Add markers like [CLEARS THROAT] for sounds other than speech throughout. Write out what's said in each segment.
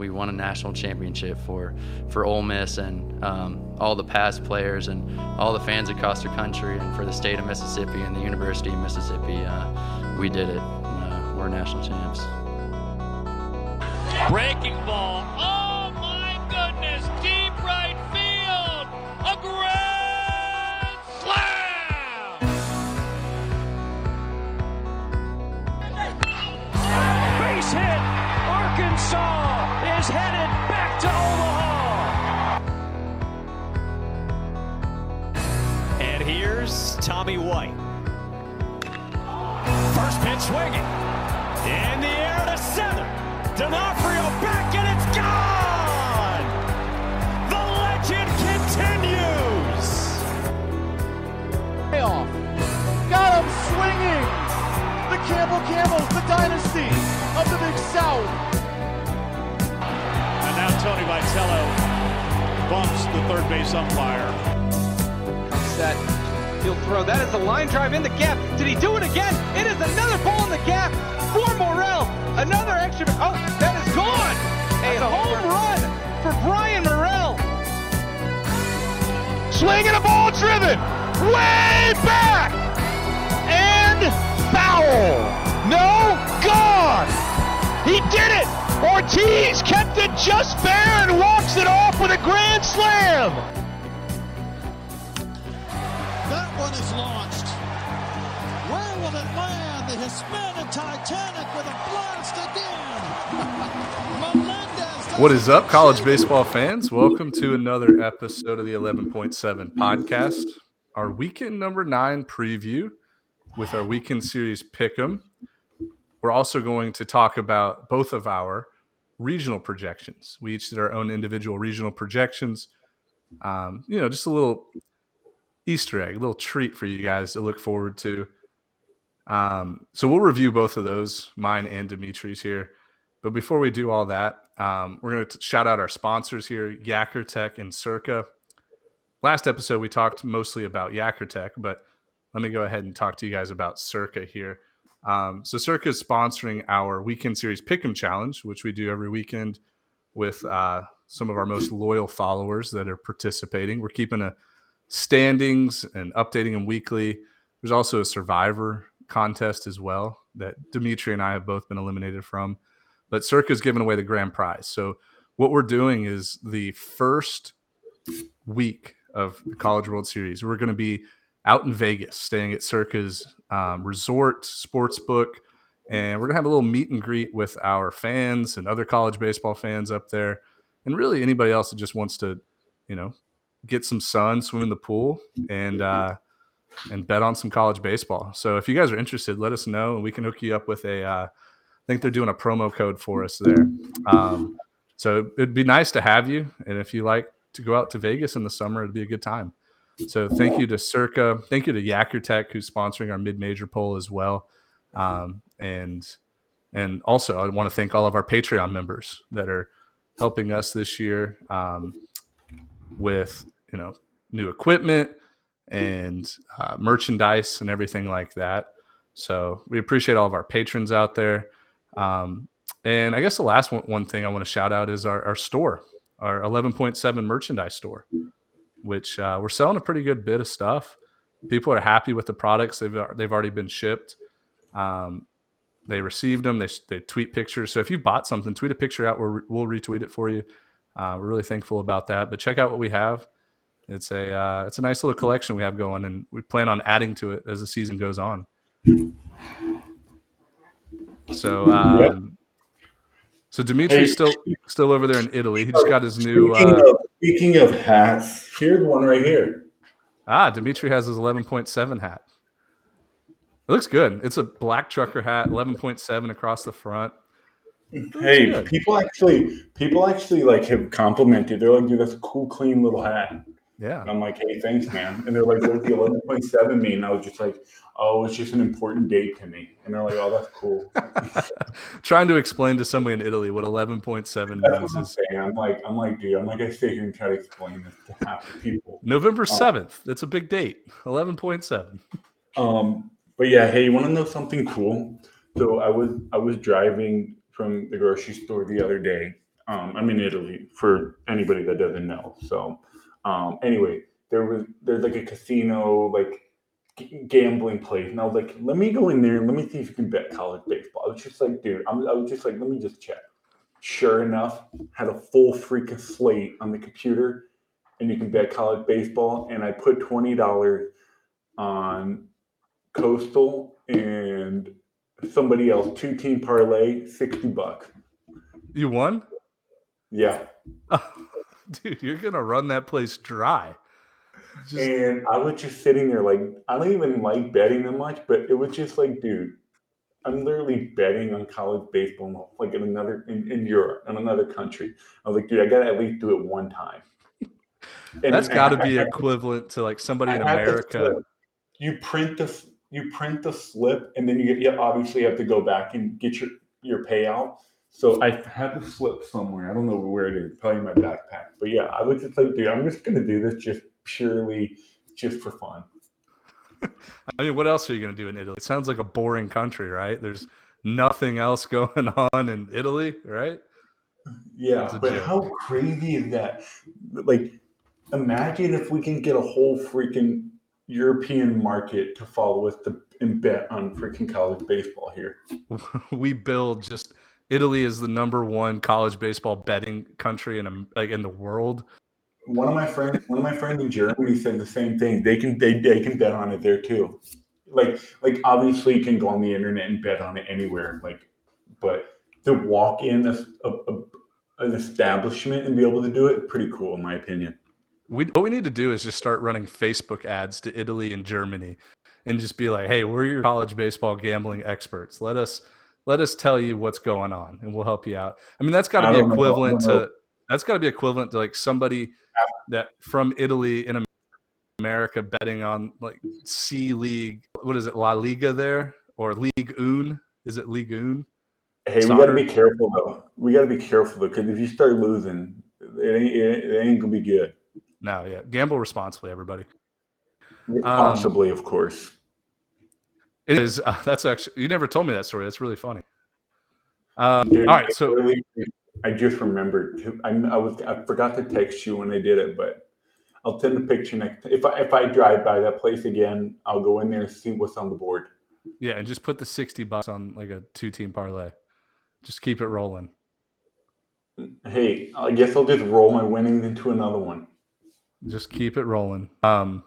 we won a national championship for for Ole Miss and um, all the past players and all the fans across the country and for the state of Mississippi and the University of Mississippi. Uh, we did it. Uh, we're national champs. Breaking ball. Oh Tommy White. First pitch swinging. In the air to center. D'Onofrio back and it's gone! The legend continues! Payoff. Got him swinging. The Campbell Camels, the dynasty of the Big South. And now Tony Vitello bumps the third base umpire. set. He'll throw. That is a line drive in the gap. Did he do it again? It is another ball in the gap for Morrell. Another extra. Oh, that is gone. A home run for Brian Morrell. Swinging a ball driven. Way back. And foul. No, gone. He did it. Ortiz kept it just fair and walks it off with a grand slam. Is launched. Where will it land? The Hispanic Titanic with a blast again. [LAUGHS] What is up, college baseball fans? Welcome to another episode of the 11.7 podcast, our weekend number nine preview with our weekend series Pick'em. We're also going to talk about both of our regional projections. We each did our own individual regional projections. Um, you know, just a little Easter egg, a little treat for you guys to look forward to. Um, so we'll review both of those, mine and Dimitri's here. But before we do all that, um, we're going to shout out our sponsors here, Yakkertech and Circa. Last episode, we talked mostly about Yakkertech, but let me go ahead and talk to you guys about Circa here. Um, so Circa is sponsoring our weekend series Pick'em Challenge, which we do every weekend with uh, some of our most loyal followers that are participating. We're keeping a standings and updating them weekly. There's also a Survivor contest as well that Dimitri and I have both been eliminated from. But Circa is giving away the grand prize. So what we're doing is the first week of the College World Series, we're going to be out in Vegas, staying at Circa's um, resort sports book, and we're gonna have a little meet and greet with our fans and other college baseball fans up there, and really anybody else that just wants to, you know, get some sun, swim in the pool, and uh, and bet on some college baseball. So if you guys are interested, let us know, and we can hook you up with a. Uh, I think they're doing a promo code for us there. Um, so it'd be nice to have you, and if you like to go out to Vegas in the summer, it'd be a good time. So thank you to Circa. Thank you to Yakkertech, who's sponsoring our mid-major poll as well. Um, and and also I want to thank all of our Patreon members that are helping us this year um, with you know new equipment and uh, merchandise and everything like that. So we appreciate all of our patrons out there. Um, and I guess the last one, one thing I want to shout out is our, our store, our 11.7 merchandise store which uh, we're selling a pretty good bit of stuff. People are happy with the products. They've they've already been shipped. Um, they received them. They, they tweet pictures. So if you bought something, tweet a picture out. We'll, we'll retweet it for you. Uh, we're really thankful about that. But check out what we have. It's a uh, it's a nice little collection we have going, and we plan on adding to it as the season goes on. So um, so Dimitri's Hey. still still over there in Italy. He just got his new. Speaking, Uh, of, speaking of hats, here's one right here. Ah, Dimitri has his 11.7 hat. It looks good. It's a black trucker hat, 11.7 across the front. Hey, good. people actually, people actually like have complimented. They're like, "Dude, that's a cool, clean little hat." Yeah. And I'm like, "Hey, thanks, man." And they're like, "What the 11.7 mean?" And I was just like, "Oh, it's just an important date to me." And they're like, "Oh, that's cool." [LAUGHS] Trying to explain to somebody in Italy what 11.7 That's means what I'm is saying. I'm like, I'm like, dude, I'm like, I stay here and try to explain this to half the people. November Oh. 7th. It's a big date. 11.7. Um, but yeah, hey, you want to know something cool? So I was I was driving from the grocery store the other day, Um, I'm in Italy for anybody that doesn't know. So um, anyway, there was there's like a casino like g- gambling place, and I was like, let me go in there and let me see if you can bet college baseball. I was just like, dude, I'm, I was just like, let me just check. Sure enough, had a full freaking slate on the computer, and you can bet college baseball. And I put twenty dollars on Coastal and somebody else, two team parlay, sixty bucks. You won? Yeah. [LAUGHS] Dude, you're gonna run that place dry. Just, and I was just sitting there like I don't even like betting that much, but it was just like, dude, I'm literally betting on college baseball like in another in, in Europe, in another country. I was like, dude, I gotta at least do it one time. And that's got to I- be I- equivalent to like somebody I in America. You print the you print the slip, and then you get you obviously have to go back and get your your payout. So I have the slip somewhere. I don't know where it is. Probably in my backpack. But yeah, I was just like, dude, I'm just gonna do this just purely just for fun. [LAUGHS] I mean, what else are you gonna do in Italy? It sounds like a boring country, right? There's nothing else going [LAUGHS] on in Italy, right? Yeah, but joke. how crazy is that? Like, imagine if we can get a whole freaking European market to follow with the and bet on freaking college baseball here. [LAUGHS] we build just Italy is the number one college baseball betting country in like in the world. One of my friends, one of my friends in Germany said the same thing. They can they, they can bet on it there too. Like like obviously you can go on the internet and bet on it anywhere. Like, but to walk in a, a, a- an establishment and be able to do it, pretty cool in my opinion. We what we need to do is just start running Facebook ads to Italy and Germany, and just be like, "Hey, we're your college baseball gambling experts. Let us let us tell you what's going on, and we'll help you out." I mean, that's got to be don't know. I equivalent to that's got to be equivalent to like somebody that from Italy in America betting on like C League. What is it, La Liga there or League Un? Is it League Un? Hey, we got to be careful though. We got to be careful though, because if you start losing, it ain't it, it ain't gonna be good. No, yeah. Gamble responsibly, everybody. Possibly, of course. It is. Uh, [LAUGHS] that's actually you never told me that story. That's really funny. Um, Dude, all right, I so really- I just remembered. I, I was I forgot to text you when I did it, but I'll send a picture next. If I if I drive by that place again, I'll go in there and see what's on the board. yeah, and just put the sixty bucks on like a two-team parlay. Just keep it rolling. Hey, I guess I'll just roll my winnings into another one. Just keep it rolling. Um,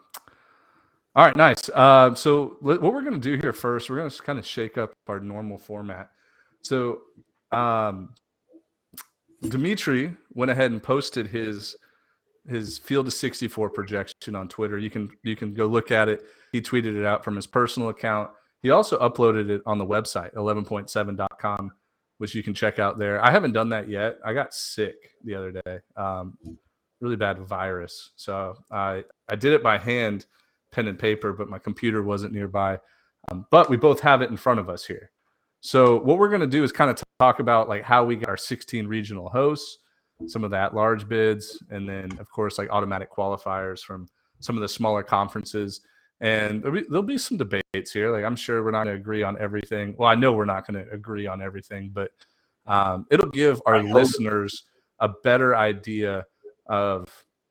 all right, nice. Uh, so what we're going to do here first, we're going to kind of shake up our normal format. So um, Dimitri went ahead and posted his his field of 64 projection on Twitter. You can you can go look at it. He tweeted it out from his personal account. He also uploaded it on the website 11.7.com, which you can check out there. I haven't done that yet. I got sick the other day. Um, really bad virus. So I I did it by hand, pen and paper, but my computer wasn't nearby. Um, but we both have it in front of us here. So what we're going to do is kind of talk about like how we got our 16 regional hosts, some of that large bids, and then of course like automatic qualifiers from some of the smaller conferences. And there'll be, there'll be some debates here. Like I'm sure we're not going to agree on everything. Well, I know we're not going to agree on everything, but um, it'll give our listeners a better idea of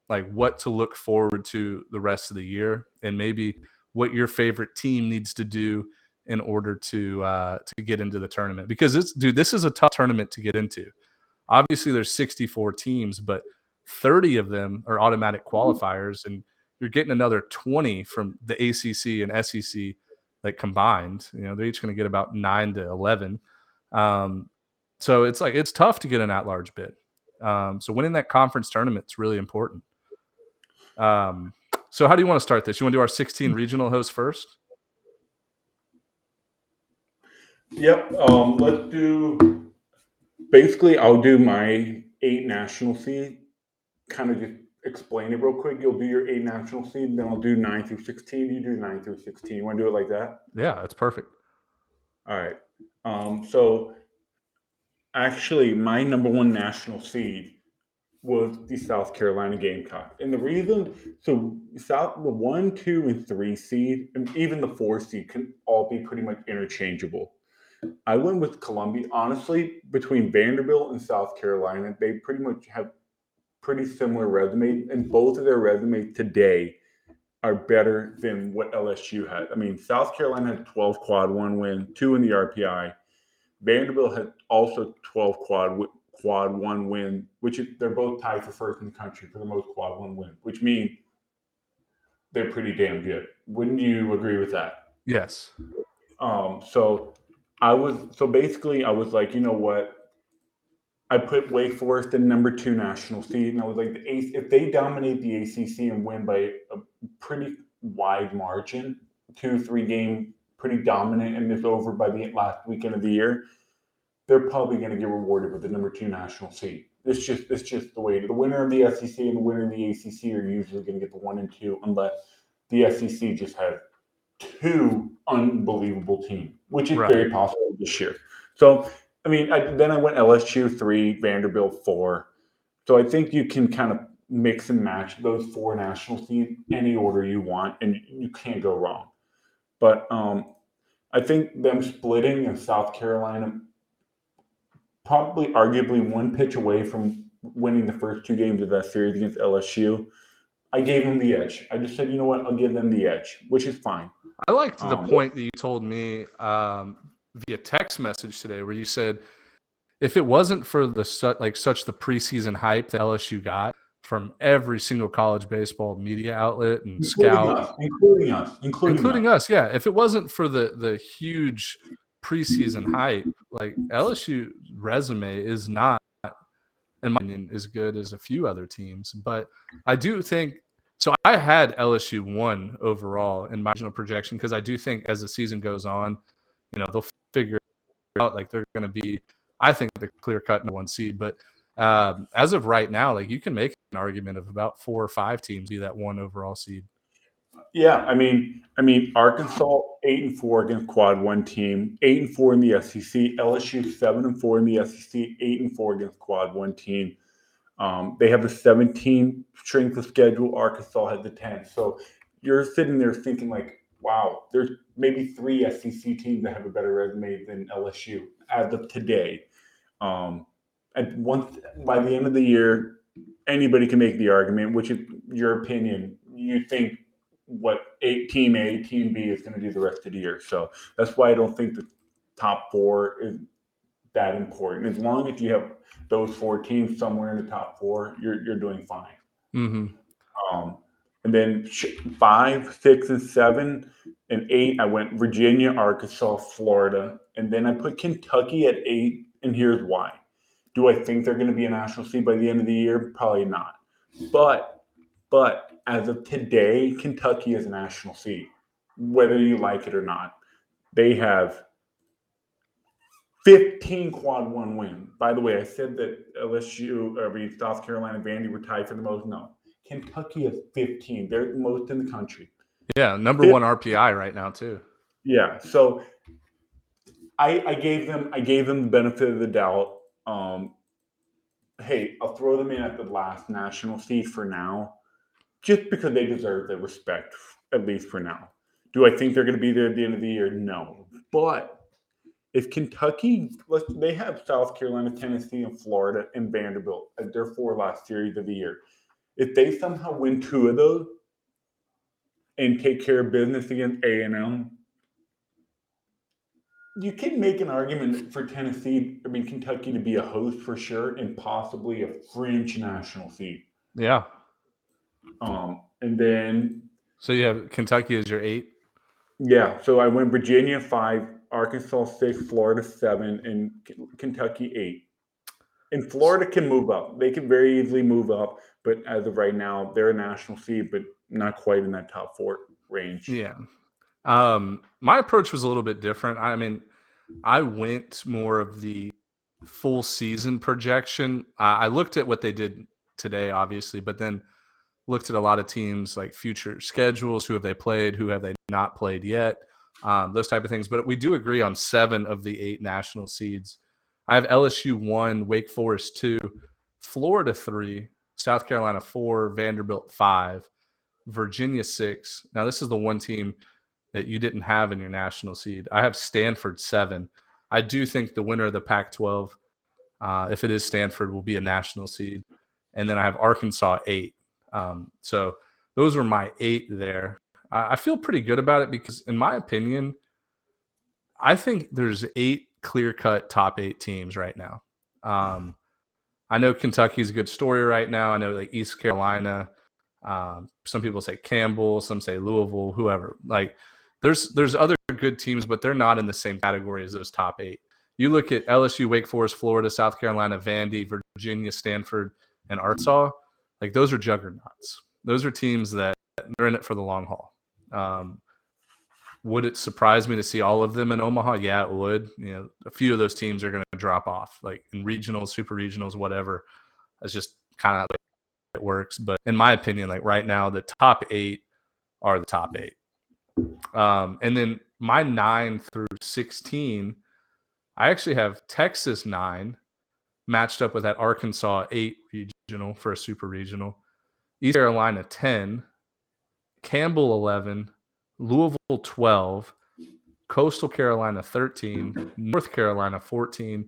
like what to look forward to the rest of the year and maybe what your favorite team needs to do in order to uh to get into the tournament. Because it's dude this is a tough tournament to get into. Obviously there's 64 teams but 30 of them are automatic qualifiers and you're getting another 20 from the ACC and SEC like combined. You know they're each going to get about 9 to 11 um so it's like it's tough to get an at-large bid um, so winning that conference tournament is really important. Um, so how do you want to start this? You want to do our 16 regional hosts first? Yep. Um, let's do. Basically, I'll do my eight national seed. Kind of just explain it real quick. You'll do your eight national seed, then I'll do nine through sixteen. You do nine through sixteen. You want to do it like that? Yeah, that's perfect. All right. Um, so actually, my number one national seed was the South Carolina Gamecock, and the reason so South the one, two, and three seed, and even the four seed can all be pretty much interchangeable. I went with Columbia. Honestly, between Vanderbilt and South Carolina, they pretty much have pretty similar resumes, and both of their resumes today are better than what LSU had. I mean, South Carolina had 12 quad one win, two in the RPI. Vanderbilt had also 12 quad quad one win, which is, they're both tied for first in the country for the most quad one win, which means they're pretty damn good. Wouldn't you agree with that? Yes. Um, so I was so basically I was like, you know what? I put Wake Forest in number two national seed, and I was like, the A- if they dominate the ACC and win by a pretty wide margin, two three game, pretty dominant, and it's over by the last weekend of the year, they're probably going to get rewarded with the number two national seed. It's just it's just the way the winner of the SEC and the winner of the ACC are usually going to get the one and two, unless the SEC just has two unbelievable teams, which is Right. very possible this year. So I mean, I, then I went LSU three, Vanderbilt four. So I think you can kind of mix and match those four national teams any order you want, and you can't go wrong. But um, I think them splitting in South Carolina, probably arguably one pitch away from winning the first two games of that series against LSU. I gave them the edge. I just said, you know what, I'll give them the edge, which is fine. I liked the Um, point that you told me um, via text message today, where you said if it wasn't for the like such the preseason hype that LSU got from every single college baseball media outlet and Including scout, us, including us, including, including us. us, yeah. If it wasn't for the the huge preseason hype, like LSU resume is not, in my opinion, as good as a few other teams. But I do think so. I had LSU one overall in my original projection because I do think as the season goes on, you know, they'll figure out like they're going to be. I think the clear cut number one seed, but um, as of right now, like you can make an argument of about four or five teams be that one overall seed. Yeah, I mean, I mean, Arkansas eight and four against quad one team, eight and four in the SEC. LSU seven and four in the SEC, eight and four against quad one team. Um, they have the 17 strength of schedule. Arkansas has the 10. So you're sitting there thinking like, wow, there's maybe three SEC teams that have a better resume than LSU as of today. Um, and once by the end of the year, anybody can make the argument, which is your opinion. You think what eight team A, team B is going to do the rest of the year. So that's why I don't think the top four is that important. As long as you have those four teams somewhere in the top four, you're you're doing fine. Mm-hmm. Um, and then five, six, and seven, and eight, I went Virginia, Arkansas, Florida, and then I put Kentucky at eight. And here's why: Do I think they're going to be a national seed by the end of the year? Probably not. But, but as of today, Kentucky is a national seed, whether you like it or not. They have 15 quad one wins. By the way, I said that LSU, I uh, mean, South Carolina, and Vandy were tied for the most. No, Kentucky has 15. They're the most in the country. Yeah, number one RPI right now too. Yeah. So I I gave them I gave them the benefit of the doubt. Um hey, I'll throw them in at the last national seed for now, just because they deserve the respect, at least for now. Do I think they're gonna be there at the end of the year? No. But if Kentucky, let's, they have South Carolina, Tennessee, and Florida, and Vanderbilt as their four last series of the year. If they somehow win two of those and take care of business against A and M, you can make an argument for Tennessee, I mean Kentucky, to be a host for sure, and possibly a fringe national seed. Yeah. Um, and then So you have Kentucky as your eight. Yeah, so I went Virginia five, Arkansas six, Florida seven, and K- Kentucky eight. And Florida can move up; they can very easily move up. But as of right now, they're a national seed, but not quite in that top four range. Yeah. Um, my approach was a little bit different. I mean, I went more of the full season projection. I I looked at what they did today, obviously, but then looked at a lot of teams like future schedules. Who have they played? Who have they not played yet? Um, those type of things. But we do agree on seven of the eight national seeds. I have LSU one, Wake Forest two, Florida three, South Carolina four, Vanderbilt five, Virginia six. Now this is the one team that you didn't have in your national seed. I have Stanford seven. I do think the winner of the Pac-12, uh, if it is Stanford, will be a national seed, and then I have Arkansas eight. Um, so those were my eight there. I, I feel pretty good about it because, in my opinion, I think there's eight clear-cut top eight teams right now. Um, I know Kentucky's a good story right now. I know like East Carolina. Um, some people say Campbell, some say Louisville, whoever. Like there's there's other good teams, but they're not in the same category as those top eight. You look at LSU, Wake Forest, Florida, South Carolina, Vandy, Virginia, Stanford, and Arkansas. Like those are juggernauts. Those are teams that they're in it for the long haul. Um, would it surprise me to see all of them in Omaha? Yeah, it would. You know, a few of those teams are going to drop off, like in regionals, super regionals, whatever. That's just kind of like it works. But in my opinion, like right now, the top eight are the top eight. Um, and then my nine through 16, I actually have Texas nine matched up with that Arkansas eight regional for a super regional, East Carolina 10, Campbell 11, Louisville 12, Coastal Carolina 13, North Carolina 14,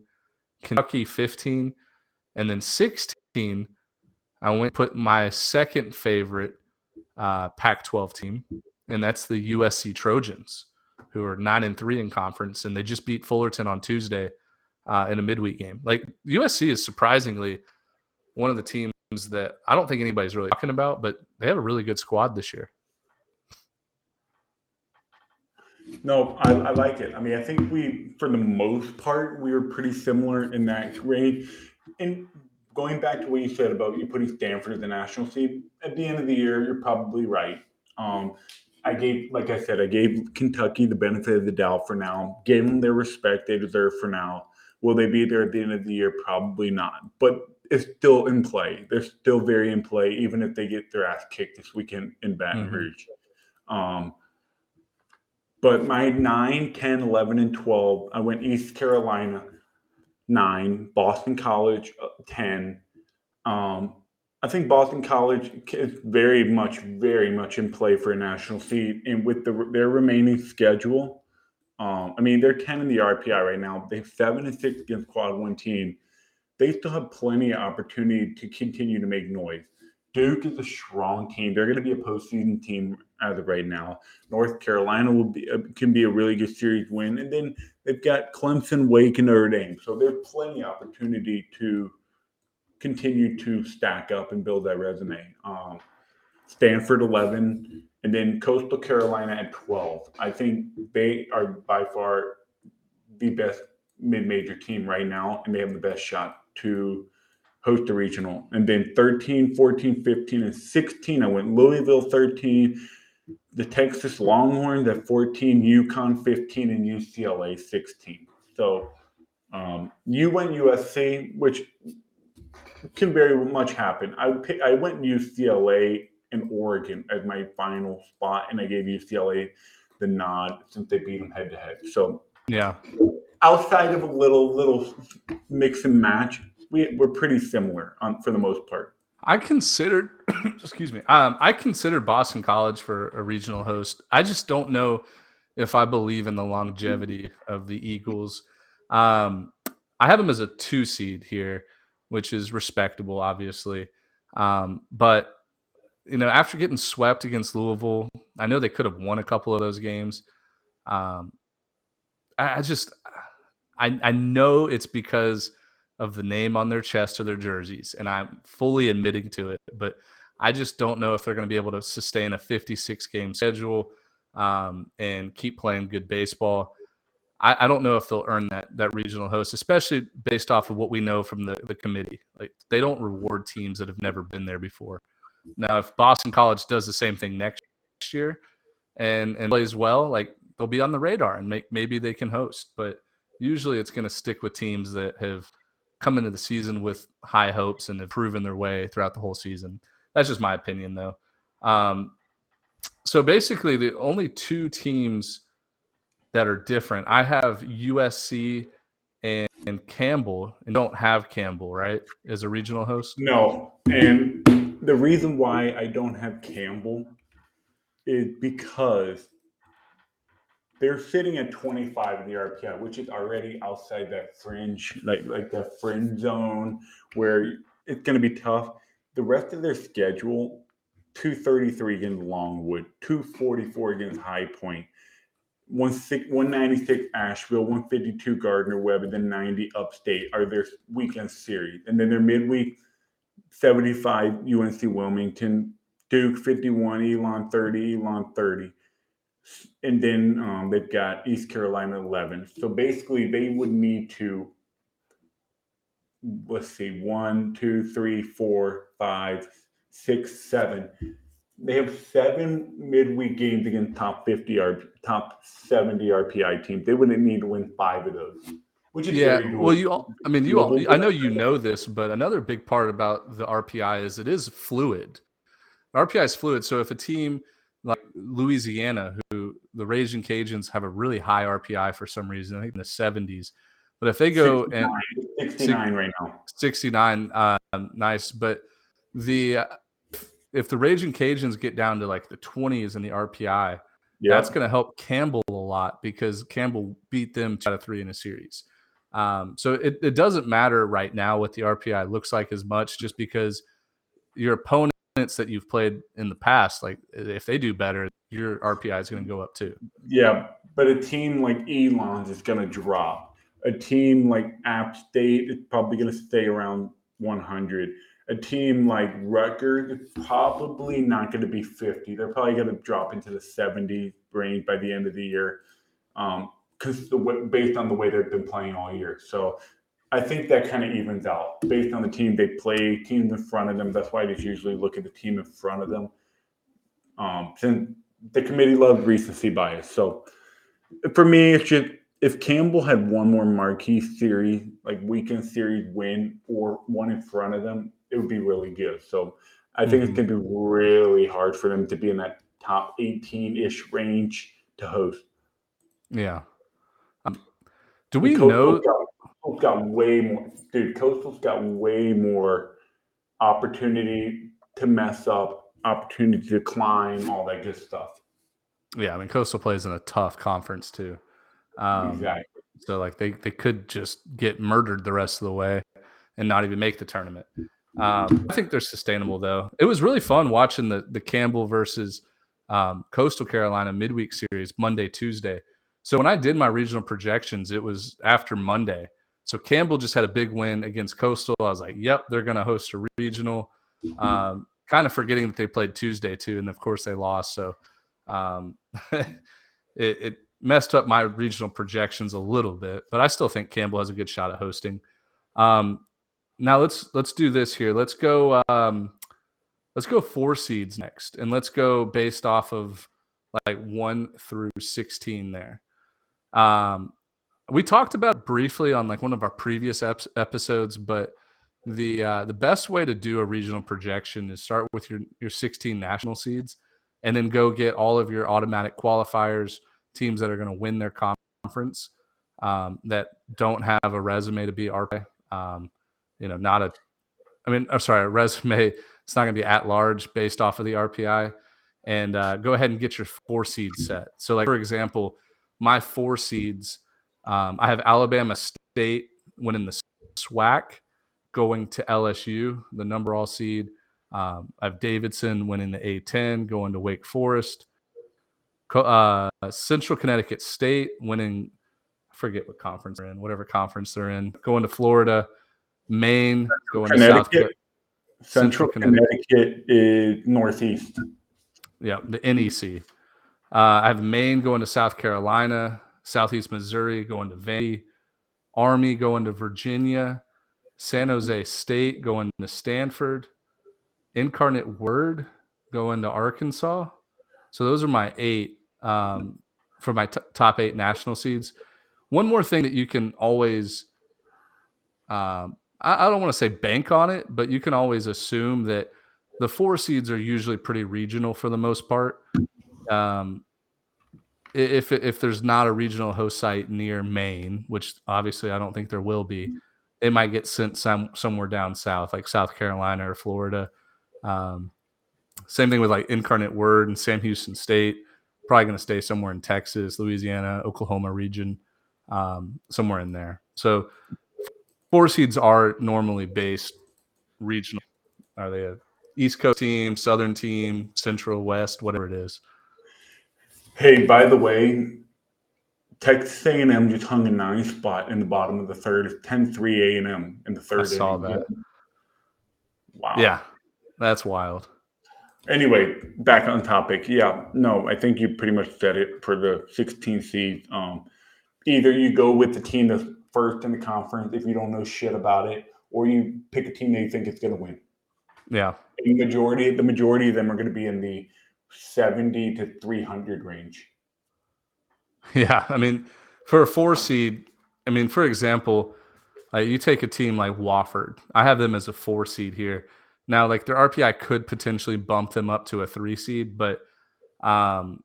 Kentucky 15, and then 16 I went put my second favorite uh, Pac-12 team, and that's the USC Trojans, who are nine and three in conference, and they just beat Fullerton on Tuesday uh, in a midweek game. Like USC is surprisingly one of the teams that I don't think anybody's really talking about, but they have a really good squad this year. No, I, I like it. I mean, I think we, for the most part, we were pretty similar in that range. And going back to what you said about you putting Stanford as the national seed, at the end of the year, you're probably right. Um, I gave, like I said, I gave Kentucky the benefit of the doubt for now. Gave them their respect they deserve for now. Will they be there at the end of the year? Probably not. But it's still in play. They're still very in play, even if they get their ass kicked this weekend in Baton mm-hmm. Rouge. Um, but my 9, 10, 11, and 12, I went East Carolina nine, Boston College uh, ten. Um, I think Boston College is very much, very much in play for a national seed, and with the, their remaining schedule, um, I mean they're ten in the RPI right now. They have seven and six against quad one team. They still have plenty of opportunity to continue to make noise. Duke is a strong team. They're going to be a postseason team as of right now. North Carolina will be uh, can be a really good series win, and then they've got Clemson, Wake, and Notre Dame. So there's plenty of opportunity to continue to stack up and build that resume. Um, Stanford 11, and then Coastal Carolina at 12. I think they are by far the best mid-major team right now, and they have the best shot to host a regional. And then 13, 14, 15, and 16, I went Louisville 13, the Texas Longhorns at 14, UConn 15, and UCLA 16. So um, you went USC, which can very much happen. I I went UCLA and Oregon as my final spot, and I gave UCLA the nod since they beat them head to head. So yeah, outside of a little little mix and match, we we're pretty similar on for the most part. I considered, [COUGHS] excuse me, um, I considered Boston College for a regional host. I just don't know if I believe in the longevity of the Eagles. Um, I have them as a two seed here, which is respectable, obviously. Um, but you know, after getting swept against Louisville, I know they could have won a couple of those games. Um, I, I just, I, I know it's because of the name on their chest or their jerseys, and I'm fully admitting to it. But I just don't know if they're going to be able to sustain a 56 game schedule um, and keep playing good baseball. I, I, don't know if they'll earn that that regional host, especially based off of what we know from the, the committee. Like they don't reward teams that have never been there before. Now, if Boston College does the same thing next year and and plays well, like they'll be on the radar and make maybe they can host. But usually, it's going to stick with teams that have come into the season with high hopes and have proven their way throughout the whole season. That's just my opinion, though. Um, so basically, the only two teams that are different, I have USC and, and Campbell, and don't have Campbell, right, as a regional host? No. And the reason why I don't have Campbell is because they're sitting at 25 in the RPI, which is already outside that fringe, like like the fringe zone where it's going to be tough. The rest of their schedule 233 against Longwood, 244 against High Point, 196 Asheville, 152 Gardner Webb, and then 90 Upstate are their weekend series. And then their midweek 75 UNC Wilmington, Duke 51, Elon 30, Elon 30. And then um, they've got East Carolina 11. So basically, they would need to, let's see, one, two, three, four, five, six, seven. They have seven midweek games against top 50 or top 70 RPI teams. They wouldn't need to win five of those. Which is yeah. very Well, you all, I mean, you all, I know you know this, but another big part about the RPI is it is fluid. RPI is fluid. So if a team like Louisiana, who the Raging Cajuns have a really high RPI for some reason, I think in the 70s, but if they go and 69 right now. 69 uh, nice but the uh, if the raging cajuns get down to like the 20s in the rpi Yeah. that's going to help campbell a lot because campbell beat them two out of three in a series um, so it, it doesn't matter right now what the rpi looks like as much just because your opponents that you've played in the past like if they do better your rpi is going to go up too Yeah, but a team like Elon's is going to drop. A team like App State is probably going to stay around 100. A team like Rutgers probably not going to be 50. They're probably going to drop into the 70 range by the end of the year, because way, based on the way they've been playing all year. So I think that kind of evens out based on the team they play, teams in front of them. That's why they usually look at the team in front of them. Um, since the committee loves recency bias, so for me, it's just if Campbell had one more marquee series, like weekend series win or one in front of them, it would be really good. So I think it's going to be really hard for them to be in that top 18 ish range to host. yeah um, do we know Coastal's got way more, dude. Coastal's got way more opportunity to mess up, opportunity to climb, all that good stuff. Yeah, I mean Coastal plays in a tough conference too. Um, exactly. So like they they could just get murdered the rest of the way and not even make the tournament. Um, I think they're sustainable though. It was really fun watching the the Campbell versus um, Coastal Carolina midweek series Monday Tuesday. So when I did my regional projections, it was after Monday. So Campbell just had a big win against Coastal. I was like, "Yep, they're going to host a regional." Um, kind of forgetting that they played Tuesday too, and of course they lost. So um, [LAUGHS] it, it messed up my regional projections a little bit, but I still think Campbell has a good shot at hosting. Um, now let's let's do this here. Let's go. Um, let's go four seeds next, and let's go based off of like one through sixteen there. Um, we talked about briefly on like one of our previous ep- episodes, but the uh, the best way to do a regional projection is start with your your 16 national seeds and then go get all of your automatic qualifiers teams that are going to win their conference um, that don't have a resume to be RPI. Um, you know, not a, I mean, I'm sorry, a resume. It's not going to be at large based off of the RPI. And uh, go ahead and get your four seeds set. So, like for example, my four seeds, um, I have Alabama State winning the SWAC, going to LSU, the number all seed. Um, I have Davidson winning the A10, going to Wake Forest. Uh, Central Connecticut State winning, I forget what conference they're in, whatever conference they're in, going to Florida. Maine going to South Connecticut. Central, Connecticut. is northeast. Yeah, the NEC. Uh, I have Maine going to South Carolina, Southeast Missouri going to Vandy, Army going to Virginia, San Jose State going to Stanford, Incarnate Word going to Arkansas. So those are my eight um, for my t- top eight national seeds. One more thing that you can always, um, I, I don't want to say bank on it, but you can always assume that the four seeds are usually pretty regional for the most part. Um, if if there's not a regional host site near Maine, which obviously I don't think there will be, it might get sent some somewhere down south, like South Carolina or Florida. Um, same thing with like Incarnate Word and Sam Houston State. probably going to stay somewhere in Texas, Louisiana, Oklahoma region, um, somewhere in there. So four seeds are normally based regional. Are they a East Coast team, Southern team, Central, West, whatever it is? Hey, by the way, Texas A&M just hung a nine spot in the bottom of the third. It's 10-3 A&M in the third. I saw inning. that. Wow. Yeah, that's wild. Anyway, back on topic. Yeah, no, I think you pretty much said it for the 16 seed. Um, either you go with the team that's first in the conference if you don't know shit about it, or you pick a team that you think is going to win. Yeah, The majority, the majority of them are going to be in the 70 to 300 range. [LAUGHS] yeah. I mean, for a four seed, I mean, for example, like you take a team like Wofford. I have them as a four seed here. Now, like their RPI could potentially bump them up to a three seed, but um,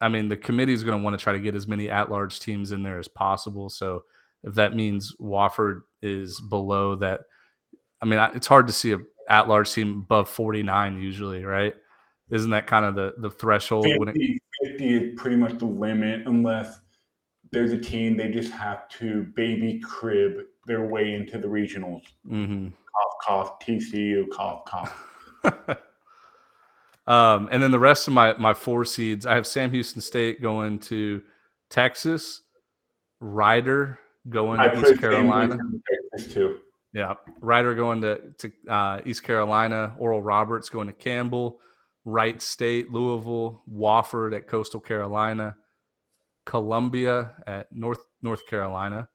I mean, the committee is going to want to try to get as many at-large teams in there as possible. So, if that means Wofford is below that, I mean, it's hard to see a at-large team above 49 usually, right? Isn't that kind of the the threshold when it 50, 50 is pretty much the limit unless there's a team they just have to baby crib their way into the regionals. Mhm. Cough, cough, TCU, cough, cough. [LAUGHS] um, and then the rest of my my four seeds, I have Sam Houston State going to Texas, Rider going to put East Carolina. Too. Yeah, Rider going to to uh, East Carolina, Oral Roberts going to Campbell, Wright State, Louisville, Wofford at Coastal Carolina, Columbia at North North Carolina.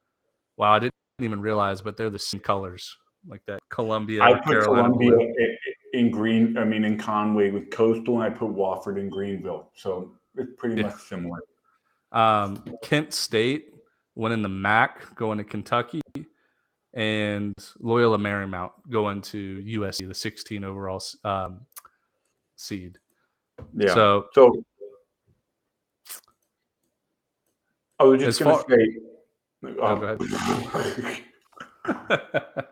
Wow, I didn't even realize, but they're the same colors, like that Columbia. I put Carolina Columbia in, in Green. I mean, in Conway with Coastal, and I put Wofford in Greenville. So it's pretty Yeah. much similar. Um, Kent State winning the MAC, going to Kentucky, and Loyola Marymount going to USC, the 16 overall um, seed. Yeah. So So I was just going to say. Go [LAUGHS]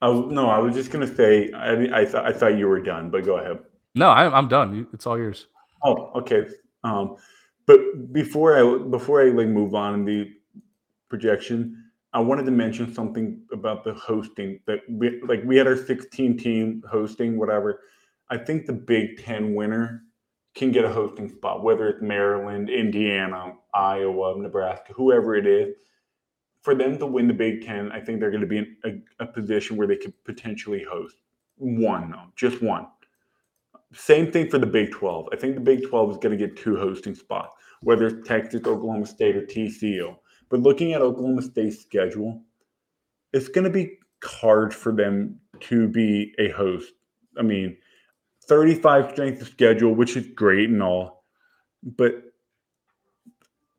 I no, I was just going to say. I, I thought I thought you were done, but go ahead. no, I, I'm done. It's all yours. Oh, okay. Um, but before I before I like move on in the projection, I wanted to mention something about the hosting that we like we had our 16 team hosting, whatever. I think the Big Ten winner can get a hosting spot, whether it's Maryland, Indiana, Iowa, Nebraska, whoever it is. For them to win the Big Ten, I think they're going to be in a, a position where they could potentially host one, though, just one. Same thing for the Big 12. I think the Big 12 is going to get two hosting spots, whether it's Texas, Oklahoma State, or TCU. But looking at Oklahoma State's schedule, it's going to be hard for them to be a host. I mean, 35 strength of schedule, which is great and all, but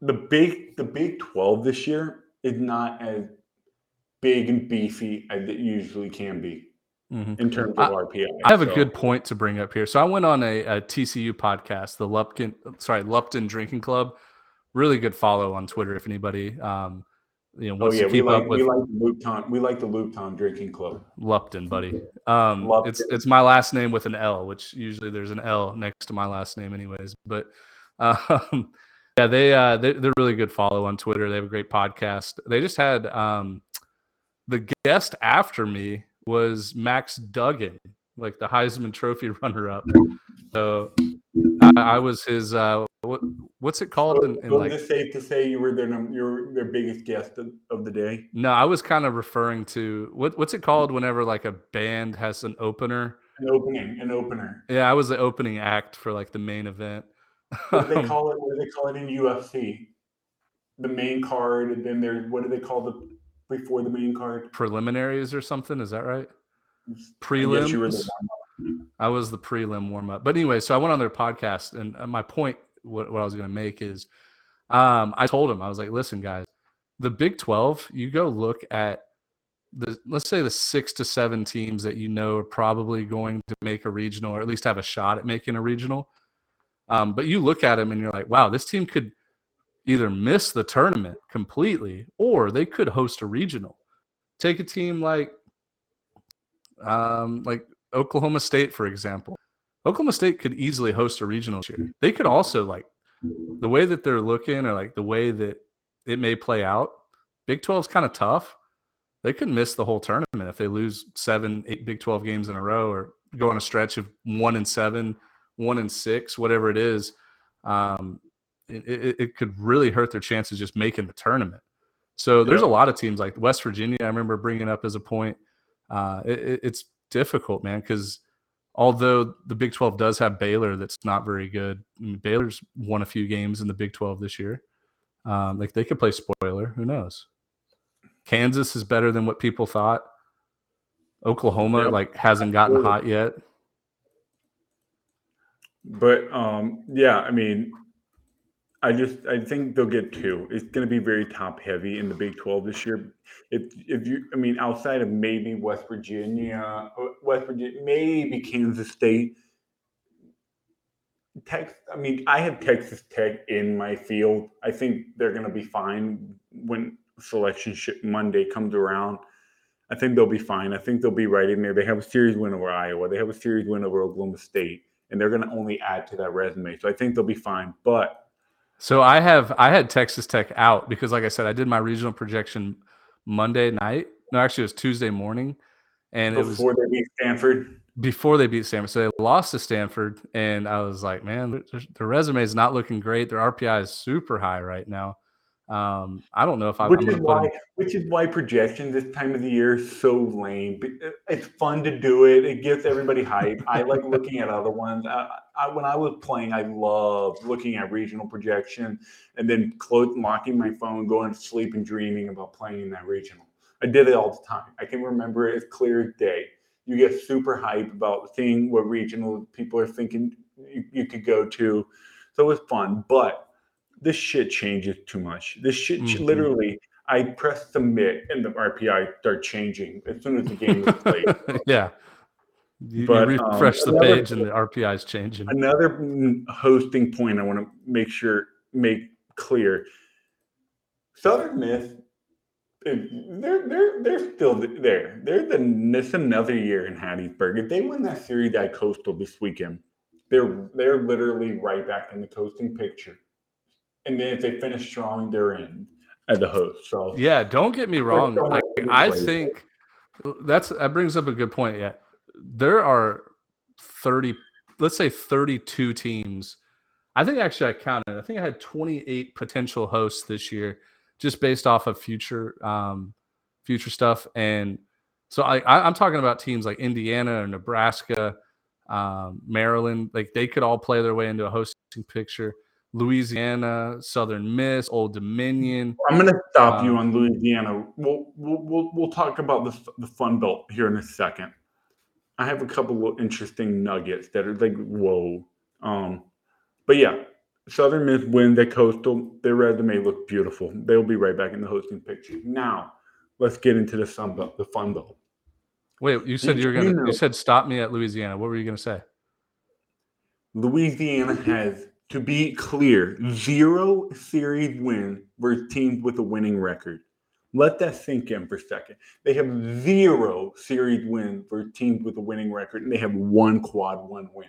the big the Big 12 this year is not as big and beefy as it usually can be Mhm. in terms of I- RPI. I have a good point to bring up here. So I went on a, a TCU podcast, the Lupkin, sorry, Lupton Drinking Club. Really good follow on Twitter if anybody um, you know Oh yeah, to we keep like up with we like the Lupton. We like the Lupton drinking club. Lupton, buddy. Um, Lupton. it's it's my last name with an L, which usually there's an L next to my last name, anyways. But um, [LAUGHS] yeah, they uh, they, they're really good follow on Twitter. They have a great podcast. They just had um, the guest after me was Max Duggan, like the Heisman Trophy [LAUGHS] runner-up. So I, I was his uh, what what's it called? In, in like it safe to say you were their num- you were their biggest guest of, of the day? no, I was kind of referring to what what's it called whenever like a band has an opener. An opening, an opener. Yeah, I was the opening act for like the main event. What do they [LAUGHS] call it? What do they call it in UFC? The main card, and then there's what do they call the before the main card? preliminaries or something. Is that right? Prelims. you were the I was the prelim warm up. But anyway, so I went on their podcast, and uh, my point, what, what I was going to make is, um, I told him I was like, listen, guys, the Big Twelve, you go look at the let's say the six to seven teams that you know are probably going to make a regional, or at least have a shot at making a regional. Um, but you look at them and you're like, wow, this team could either miss the tournament completely, or they could host a regional. Take a team like, um, like Oklahoma State, for example. Oklahoma State could easily host a regional year. They could also like the way that they're looking or like the way that it may play out. Big 12 is kind of tough. They could miss the whole tournament if they lose seven, eight Big 12 games in a row or go on a stretch of one and seven, one and six, whatever it is. Um, it, it, could really hurt their chances just making the tournament. So there's a lot of teams like West Virginia. I remember bringing up as a point. Uh, it, it's difficult, man, because although the Big 12 does have Baylor, that's not very good. I mean, Baylor's won a few games in the Big 12 this year. Um, like they could play spoiler. Who knows? Kansas is better than what people thought. Oklahoma Yep. like hasn't gotten hot yet. But um, yeah, I mean, I just I think they'll get two. It's going to be very top heavy in the Big Twelve this year. If if you, I mean, outside of maybe West Virginia, uh, West Virginia, maybe Kansas State. Tex, I mean, I have Texas Tech in my field. I think they're going to be fine when selection Monday comes around. I think they'll be fine. I think they'll be right in there. They have a series win over Iowa. They have a series win over Oklahoma State, and they're going to only add to that resume. So I think they'll be fine. But So I have I had Texas Tech out because, like I said, I did my regional projection Monday night. No, actually, it was Tuesday morning, and it was before they beat Stanford, before they beat Stanford. So they lost to Stanford, and I was like, man, their, their resume is not looking great. Their RPI is super high right now. Um, I don't know if I, which is why which is why projection this time of the year is so lame. It's fun to do it. It gets everybody hype. I like looking at other ones. I, I, when I was playing, I loved looking at regional projection and then close, locking my phone, going to sleep, and dreaming about playing in that regional. I did it all the time. I can remember it as clear as day. You get super hype about seeing what regional people are thinking you, you could go to. So it was fun, but this shit changes too much. This shit Mhm. literally, I press submit and the RPI start changing as soon as the game is played. [LAUGHS] yeah. You, you But, um, refresh the another- page and the RPI is changing. Another mm, hosting point I want to make sure make clear: Southern Miss, if- they're they're they're still there. They're the this another year in Hattiesburg. If they win that series at Coastal this weekend, they're they're literally right back in the coasting picture. And then if they finish strong, they're in as a host. So Yeah, don't get me wrong. Like I think that's that brings up a good point. Yeah, there are thirty, let's say thirty-two teams. I think actually I counted. I think I had twenty-eight potential hosts this year, just based off of future, um, future stuff. And so I, I I'm talking about teams like Indiana or Nebraska, um, Maryland. Like they could all play their way into a hosting picture. Louisiana, Southern Miss, Old Dominion. I'm going to stop you Um, on Louisiana. We'll, we'll we'll we'll talk about the the Fun Belt here in a second. I have a couple of interesting nuggets that are like whoa. Um, but yeah, Southern Miss wins at Coastal. Their resume looks beautiful. They'll be right back in the hosting picture. Now, let's get into the Sun Belt, the Fun Belt. Wait, you said you were gonna. You said stop me at Louisiana. What were you gonna say? Louisiana has, to be clear, zero series win versus teams with a winning record. Let that sink in for a second. They have zero series win for teams with a winning record, and they have one quad one win.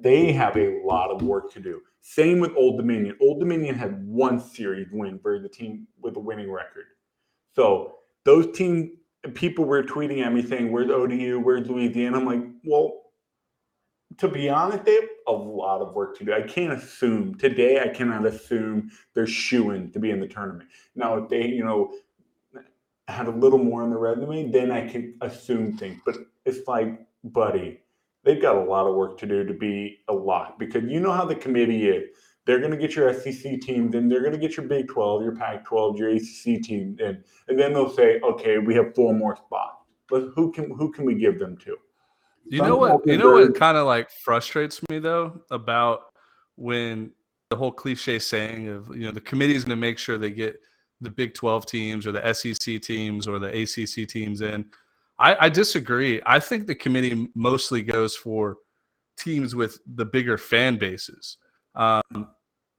They have a lot of work to do. Same with Old Dominion. Old Dominion had one series win for the team with a winning record. So those team people were tweeting at me saying, "Where's ODU? Where's Louisiana?" I'm like, well, to be honest, they a lot of work to do. I can't assume today. I cannot assume they're shooing to be in the tournament. Now, if they, you know, had a little more on the resume, then I can assume things. But it's like, buddy, they've got a lot of work to do to be a lot because you know how the committee is. They're going to get your SEC team, then they're going to get your Big 12, your Pac 12, your ACC team, and and then they'll say, okay, we have four more spots. But who can who can we give them to? You know what? You know what kind of like frustrates me though about when the whole cliche saying of you know the committee is going to make sure they get the Big Twelve teams or the SEC teams or the ACC teams in. I, I disagree. I think the committee mostly goes for teams with the bigger fan bases. Um,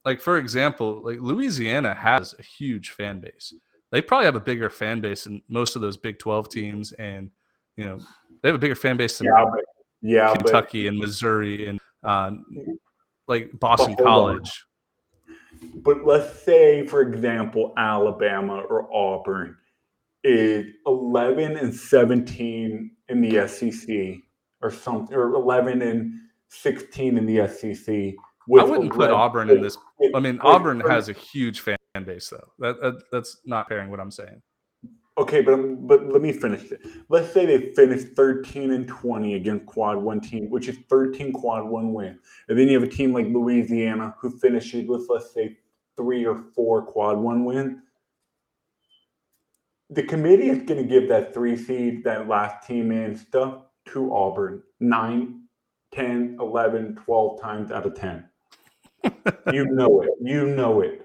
like for example, like Louisiana has a huge fan base. They probably have a bigger fan base than most of those Big Twelve teams, and you know they have a bigger fan base than Yeah, but Yeah, Kentucky and Missouri and uh, like Boston College. But let's say, for example, Alabama or Auburn is 11 and 17 in the SEC or something, or 11 and 16 in the SEC. I wouldn't put Auburn in this. I mean, Auburn has a huge fan base, though. That, that that's not pairing what I'm saying. Okay, but but let me finish it. Let's say they finish 13 and 20 against quad one team, which is 13 quad one win. And then you have a team like Louisiana who finishes with let's say three or four quad one win. The committee is going to give that three seed, that last team in stuff to Auburn 9, 10, 11, 12 times out of 10. you know it. You know it.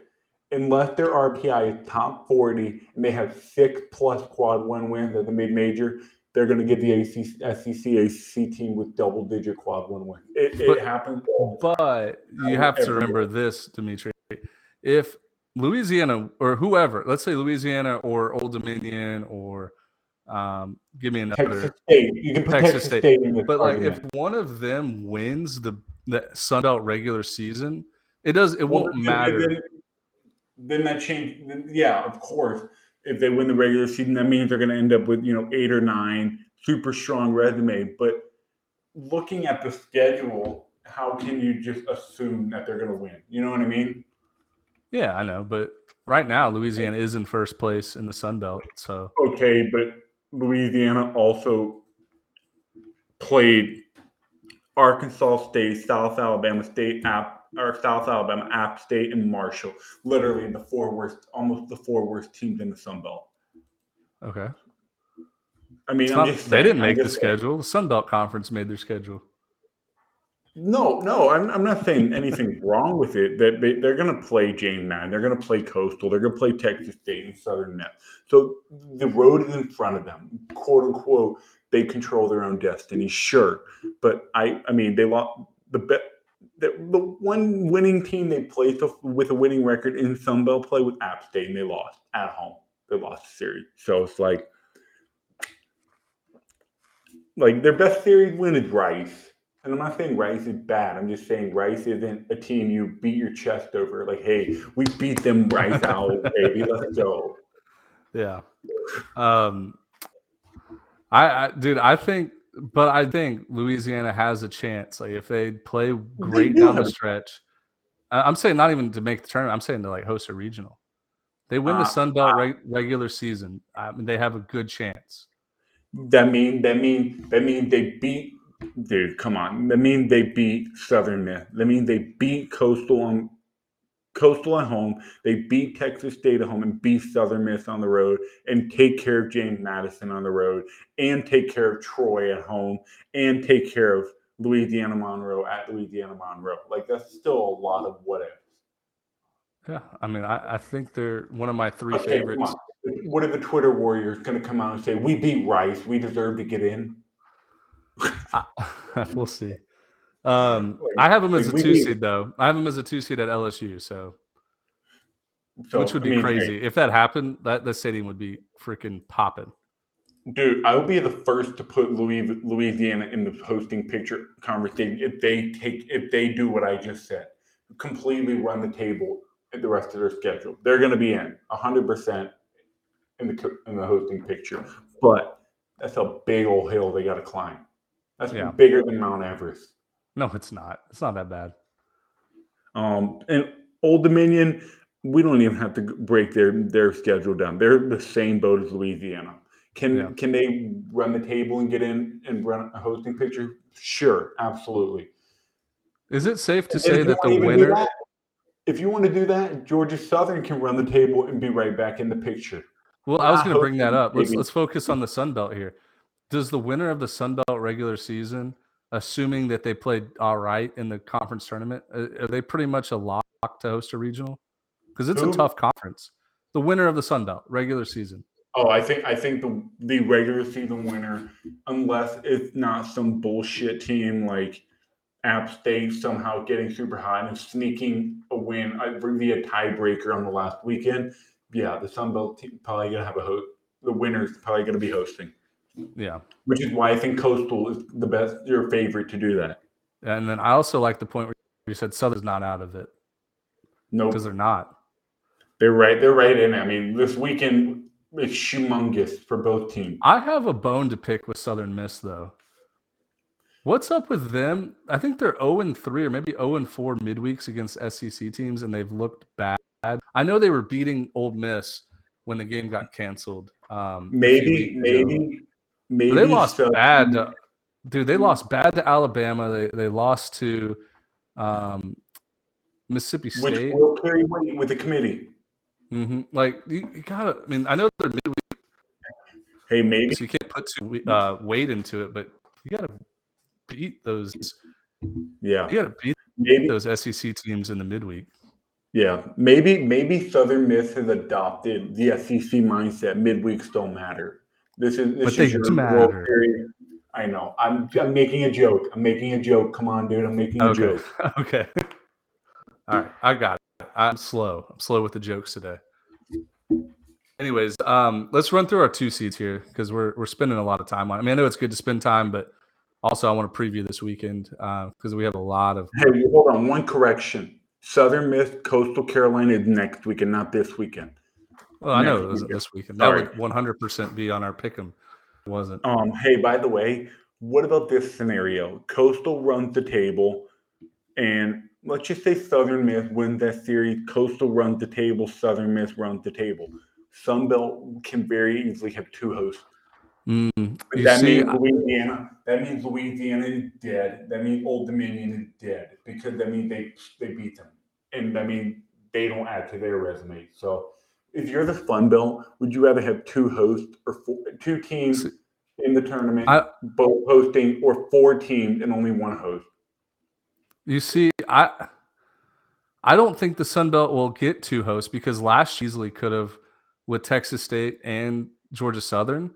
Unless their RPI is top 40 and they have six plus quad one wins at the mid major, they're going to get the ACC, SEC ACC team with double digit quad one win. It, it happens. But you have to remember this, Dimitri. If Louisiana or whoever, let's say Louisiana or Old Dominion or um, give me another Texas State. You can Texas Texas, State. State, But like, if one of them wins the the Sun Belt regular season, it does. It Well, won't matter. Then, then that change. then- Yeah, of course. If they win the regular season, that means they're going to end up with you know eight or nine super strong resume. But looking at the schedule, how can you just assume that they're going to win? You know what I mean? Yeah, I know. But right now, Louisiana is in first place in the Sun Belt. So Okay, but Louisiana also played Arkansas State, South Alabama State, App or South Alabama, App State, and Marshall. Literally the four worst, almost the four worst teams in the Sun Belt. okay, I mean, I'm not- they didn't make the schedule. The Sun Belt Conference made their schedule. No, no, I'm, I'm not saying anything [LAUGHS] wrong with it. That they, they're going to play James Madison, they're going to play Coastal, they're going to play Texas State and Southern Miss. So the road is in front of them, quote unquote. They control their own destiny, sure, but I, I mean, they lost the bet. The, the one winning team they played with- with a winning record in Sun Belt play with App State, and they lost at home. They lost the series, so it's like, like their best series win is Rice. And I'm not saying Rice is bad. I'm just saying Rice isn't a team you beat your chest over. Like, hey, we beat them Rice out, [LAUGHS] baby. Let's go. Yeah. Um I, I dude, I think but I think Louisiana has a chance. Like if they play great do down the stretch. I'm saying not even to make the tournament. I'm saying to like host a regional. They win the Uh, Sun Belt reg- regular season. I mean, they have a good chance. That mean that mean that mean they beat dude, come on. That mean they beat Southern Miss. That mean they beat Coastal on Coastal at home. They beat Texas State at home and beat Southern Miss on the road and take care of James Madison on the road and take care of Troy at home and take care of Louisiana Monroe at Louisiana Monroe. Like that's still a lot of what ifs. Yeah. I mean, I, I think they're one of my three Okay, favorites. What are the Twitter warriors going to come out and say, "We beat Rice, we deserve to get in"? [LAUGHS] we'll see. Um, I have them as a two seed though. I have them as a two seed at LSU, so, So, which would I be mean, crazy if that happened. That the stadium would be freaking popping. dude. I would be the first to put Louis, Louisiana in the hosting picture conversation if they take if they do what I just said, completely run the table at the rest of their schedule. They're going to be in hundred percent in the in the hosting picture, but that's a big old hill they got to climb. That's Yeah. bigger than Mount Everest. No, it's not. It's not that bad. Um, and Old Dominion, we don't even have to break their their schedule down. They're the same boat as Louisiana. Can Yeah. can they run the table and get in and run a hosting picture? Sure, absolutely. Is it safe to say that the wanna even do winner? that- if you want to do that, Georgia Southern can run the table and be right back in the picture. Well, I was going to bring that up. Let's let's focus on the Sun Belt here. Does the winner of the Sun Belt regular season, assuming that they played all right in the conference tournament, uh, are they pretty much a lock to host a regional? Because it's Who? a tough conference. The winner of the Sun Belt regular season. Oh, I think I think the the regular season winner, unless it's not some bullshit team like App State somehow getting super hot and sneaking a win uh, via tiebreaker on the last weekend. Yeah, the Sun Belt team probably gonna have a host. The winner's probably gonna be hosting. Yeah. Which is why I think Coastal is the best, your favorite to do that. And then I also like the point where you said Southern's not out of it No, because they're not. they're right. They're right in. it. I mean, this weekend it's humongous for both teams. I have a bone to pick with Southern Miss though. What's up with them? I think they're 0 and 3 or maybe 0 and 4 midweeks against SEC teams, and they've looked bad. I know they were beating Ole Miss when the game got canceled. Um, Maybe, maybe, maybe they lost so- bad. To, dude, they lost bad to Alabama. They they lost to um, Mississippi which State. will carry weight with the committee. hmm Like you, you gotta. I mean, I know they're midweek, Hey, maybe so you can't put too uh, weight into it, but you gotta beat those. yeah, You gotta beat maybe those SEC teams in the midweek. yeah, maybe maybe Southern Miss has adopted the SEC mindset. Midweeks don't matter. This is this But is your matter. Series. I know. I'm I'm making a joke. I'm making a joke. Come on, dude. I'm making a Okay. joke. [LAUGHS] okay. [LAUGHS] All right. I got it. I'm slow. I'm slow with the jokes today. Anyways, um, let's run through our two seeds here because we're we're spending a lot of time on. it. I mean, I know it's good to spend time, but also I want to preview this weekend because we have a lot of. Hey, hold on. One correction. Southern Miss, Coastal Carolina is next weekend, not this weekend. Well, I know it wasn't this weekend. That would 100 percent be on our pick'em. It wasn't. Um, hey, by the way, what about this scenario? Coastal runs the table, and let's just say Southern Miss wins that series. Coastal runs the table. Southern Miss runs the table. Sunbelt can very easily have two hosts. Mm, that see, means Louisiana. That means Louisiana is dead. That means Old Dominion is dead because that means they they beat them, and I mean they don't add to their resume. So, if you're the Fun Belt, would you rather have two hosts or four, two teams in the tournament, I- both hosting, or four teams and only one host? You see, I I don't think the Sun Belt will get two hosts because last easily could have with Texas State and Georgia Southern.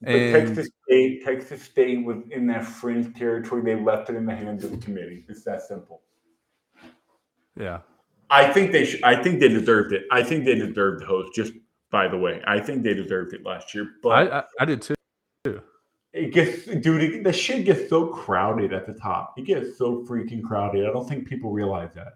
But And Texas State, Texas State was in that fringe territory. They left it in the hands of the committee. It's that simple. yeah, I think they should. I think they deserved it. I think they deserved the host. Just by the way, I think they deserved it last year. But I, I I did too. it gets, dude, it, the shit gets so crowded at the top. It gets so freaking crowded. I don't think people realize that.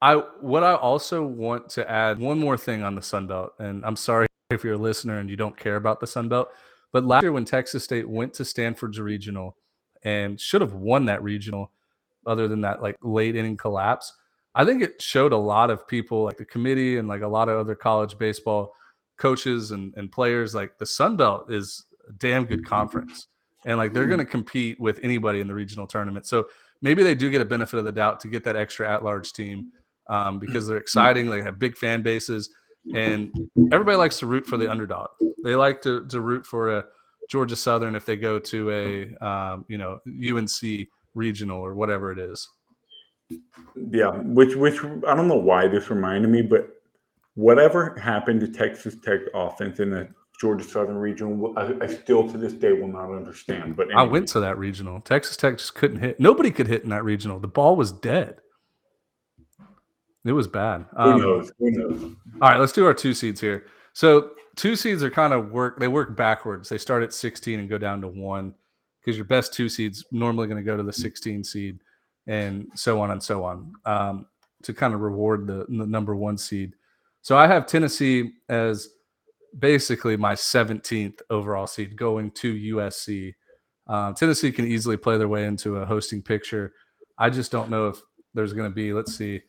I what I also want to add one more thing on the Sun Belt, and I'm sorry if you're a listener and you don't care about the Sun Belt, but last year when Texas State went to Stanford's regional and should have won that regional, other than that like late inning collapse, I think it showed a lot of people like the committee and like a lot of other college baseball coaches and, and players like the Sun Belt is a damn good conference. And like they're going to compete with anybody in the regional tournament. So maybe they do get a benefit of the doubt to get that extra at large team um, because they're exciting. They have big fan bases, and everybody likes to root for the underdog. They like to to root for a Georgia Southern if they go to a um, you know UNC regional or whatever it is. Yeah, which which I don't know why this reminded me, but whatever happened to Texas Tech offense in the Georgia Southern region, I, I still to this day will not understand. But I went to that regional. Texas Tech just couldn't hit. Nobody could hit in that regional. The ball was dead. It was bad. Who Um, knows? Who knows? All right, let's do our two seeds here. So two seeds are kind of work. They work backwards. They start at 16 and go down to one because your best two seeds normally going to go to the 16 seed, and so on and so on um, to kind of reward the, the number one seed. So I have Tennessee as basically my 17th overall seed going to USC. Um, Tennessee can easily play their way into a hosting picture. I just don't know if there's going to be. Let's see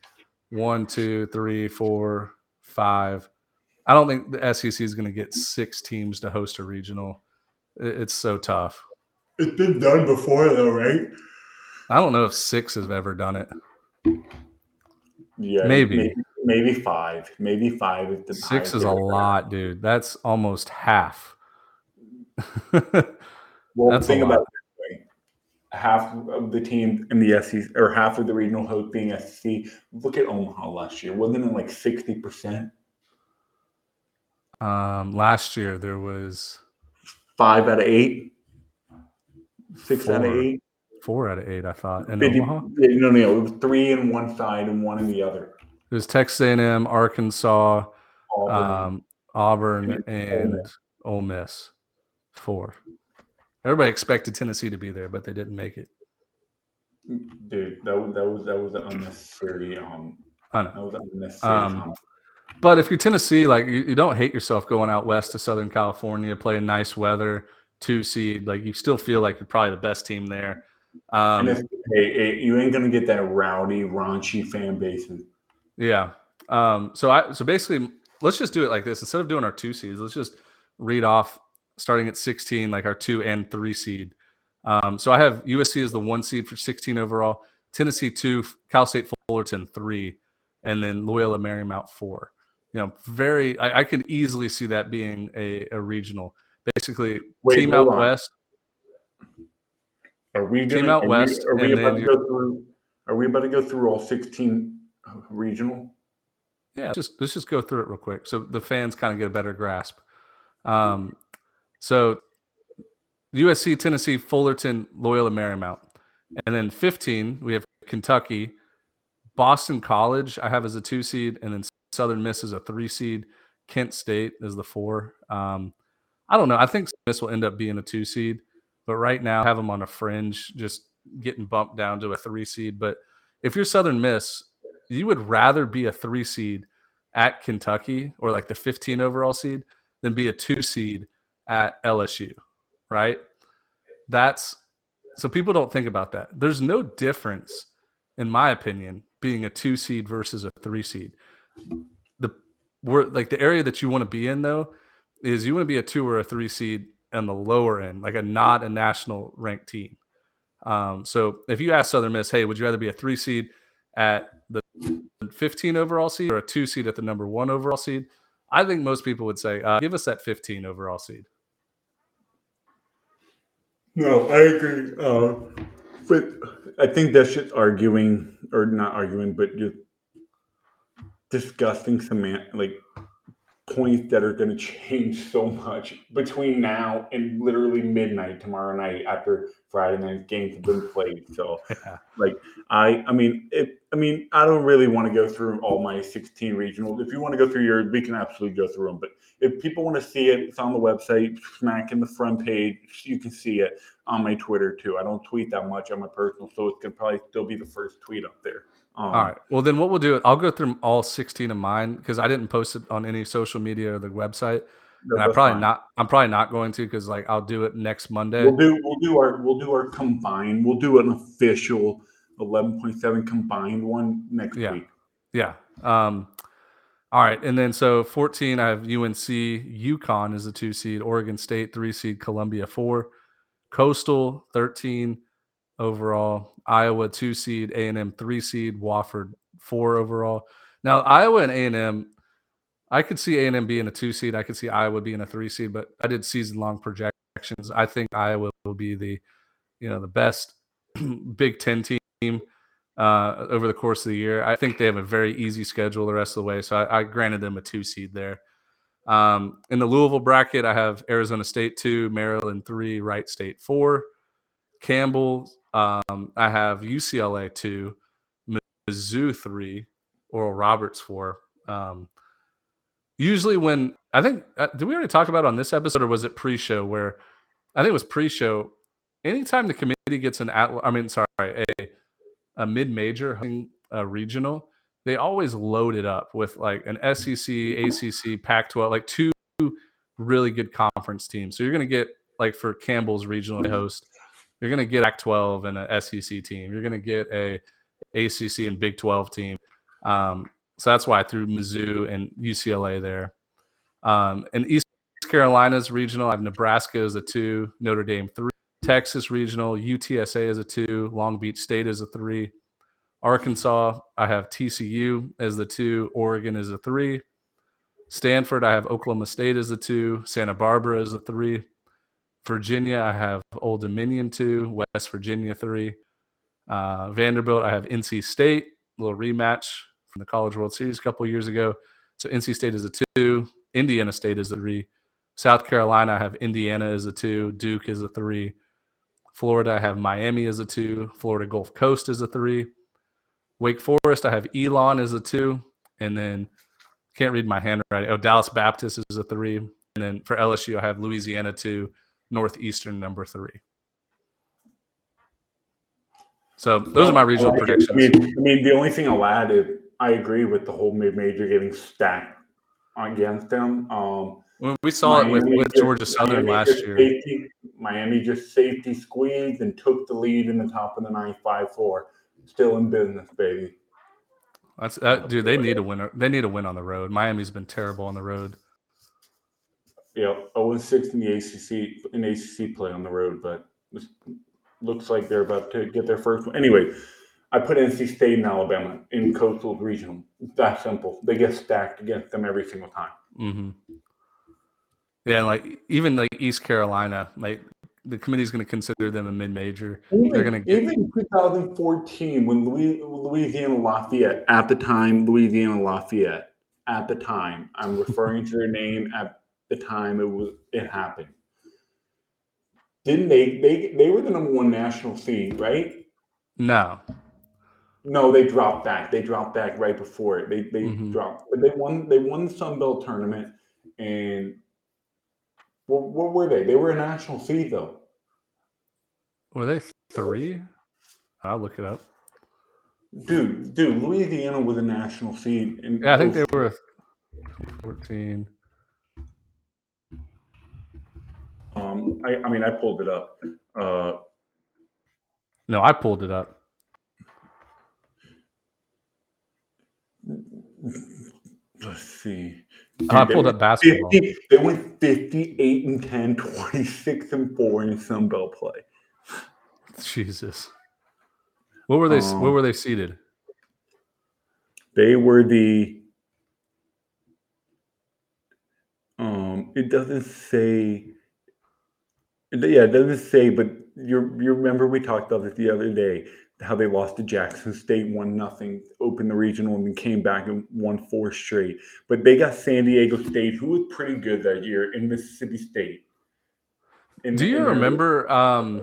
one, two, three, four, five. I don't think the SEC is going to get six teams to host a regional. It's so tough. It's been done before, though, right? I don't know if six has ever done it. Yeah, Maybe. maybe, maybe five, maybe five. Is the Six is a lot, dude. That's almost half. [LAUGHS] Well, That's think about it way: half of the teams in the SEC, or half of the regional host being SEC. Look at Omaha last year; wasn't it like sixty percent? um, last year there was Five out of eight, six out of eight. Four out of eight. I thought 50 Omaha. no, no, it was three in one side and one in the other. It was Texas A&M, Arkansas, the- um, Auburn, And Ole and Ole Miss. Four. Everybody expected Tennessee to be there, but they didn't make it. Dude, that was that was that was unnecessary um I know. that was unnecessary Um. But if you're Tennessee, like you, you don't hate yourself going out west to Southern California, playing nice weather, two seed. Like you still feel like you're probably the best team there. Um, if, hey, hey, you ain't gonna get that rowdy, raunchy fan base. Yeah. Um, so I so basically let's just do it like this. Instead of doing our two seeds, let's just read off starting at 16, like our two and three seed. Um, so I have USC as the one seed for 16 overall, Tennessee two, Cal State Fullerton three, and then Loyola Marymount four. You know, very I, I can easily see that being a, a regional. Basically, Wait, team out on. west. Are we gonna, out west, We, are we about to go through? Are we about to go through all sixteen regional? Yeah, just let's just go through it real quick so the fans kind of get a better grasp. Um, so USC, Tennessee, Fullerton, Loyola Marymount, and then 15 we have Kentucky, Boston College. I have as a two seed, and then Southern Miss is a three seed. Kent State is the four. Um, I don't know. I think Miss will end up being a two seed, but right now have them on a fringe, just getting bumped down to a three seed. But if you're Southern Miss, you would rather be a three seed at Kentucky or like the 15 overall seed than be a two seed at LSU, right? That's so people don't think about that. There's no difference, in my opinion, being a two seed versus a three seed. The we're like the area that you want to be in though is you want to be a two or a three seed on the lower end, like a not a national ranked team. Um, so if you ask Southern Miss, hey, would you rather be a three seed at the 15 overall seed or a two seed at the number one overall seed? I think most people would say, uh, give us that 15 overall seed. No, I agree. Uh, but I think that's just arguing, or not arguing, but just discussing semantics, like points that are going to change so much between now and literally midnight tomorrow night after Friday night games have been played. [LAUGHS] So, Yeah. like, I, I mean, it, I mean, I don't really want to go through all my 16 regionals. If you want to go through yours, we can absolutely go through them. But if people want to see it, it's on the website, smack in the front page. You can see it on my Twitter too. I don't tweet that much on my personal, so it's gonna probably still be the first tweet up there. Um, All right. Well, then what we'll do, I'll go through all 16 of mine because I didn't post it on any social media or the website. no, and I probably fine. not, I'm probably not going to because like I'll do it next Monday. We'll do we'll do our we'll do our combined. We'll do an official 11.7 combined one next Yeah. week. Yeah. Um, all right. And then so 14, I have UNC, UConn is a two seed, Oregon State, three seed, Columbia, four, Coastal, 13 overall, Iowa, two seed, A&M, three seed, Wofford, four overall. Now, Iowa and A&M, I could see A&M being a two seed. I could see Iowa being a three seed, but I did season long projections. I think Iowa will be the, you know, the best [CLEARS THROAT] Big Ten team uh, over the course of the year. I think they have a very easy schedule the rest of the way. So I, I granted them a two seed there. Um, in the Louisville bracket, I have Arizona State two, Maryland three, Wright State four, Campbell. Um, I have UCLA two, Mizzou three, Oral Roberts four. Um, usually, when I think uh, did we already talk about on this episode or was it pre-show where I think it was pre-show. Anytime the committee gets an at, I mean, sorry, a a mid-major a regional, they always load it up with like an SEC, ACC, Pac-12, like two really good conference teams. So you're going to get like for Campbell's regional host, you're going to get Pac-12 and a SEC team. You're going to get a ACC and Big 12 team. Um, so that's why I threw Mizzou and UCLA there. Um, and East Carolina's regional, I have Nebraska as a two, Notre Dame three, Texas regional, UTSA as a two, Long Beach State as a three, Arkansas, I have TCU as the two, Oregon as a three, Stanford, I have Oklahoma State as a two, Santa Barbara as a three, Virginia, I have Old Dominion two, West Virginia three, uh, Vanderbilt, I have NC State, a little rematch from the College World Series a couple years ago. So NC State is a two, Indiana State is a three, South Carolina, I have Indiana is a two, Duke is a three, Florida, I have Miami is a two, Florida Gulf Coast is a three, Wake Forest, I have Elon is a two, and then can't read my handwriting. Oh, Dallas Baptist is a three, and then for LSU, I have Louisiana two, Northeastern number three. So those are my regional like predictions. I mean, I mean, the only thing I'll add is I agree with the whole mid-major getting stacked against them. Um, Well, we saw it with, Miami with just- Georgia Southern Miami last year. Safety, Miami just safety squeezed and took the lead in the top of the ninth, five four. Still in business, baby. That's that, dude. They need a winner. They need a win on the road. Miami's been terrible on the road. Yeah, 0 6 in the ACC in ACC play on the road, but it looks like they're about to get their first one. Anyway, I put NC State and Alabama in Coastal Regional. It's that simple. They get stacked against them every single time. hmm Yeah, like even like East Carolina, like the committee's going to consider them a mid-major. They're going to get even 2014, when Louis, Louisiana Lafayette, at the time, Louisiana Lafayette, at the time, I'm referring to their name at the time it was it happened. Didn't they? They they were the number one national seed, right? no. No, they dropped back. They dropped back right before it. They they Mhm. dropped, but they won. They won the Sun Belt tournament, and what, what were they? They were a national seed, though. Were they three? I'll look it up. Dude, dude, Louisiana was a national seed. And Yeah, I think they were 14. Um, I, I mean, I pulled it up. Uh, No, I pulled it up. let's see. I Dude, they pulled up basketball. 50 they went 58 and 10, 26 and 4 in Sun Belt play. Jesus. What were they? what Um, were they seated? They were the. Um, it doesn't say. Yeah, it doesn't say, but you you remember we talked about it the other day how they lost to Jackson State one nothing, opened the regional, and then came back and won four straight. But they got San Diego State, who was pretty good that year, in Mississippi State. In- Do you in their- remember? Um,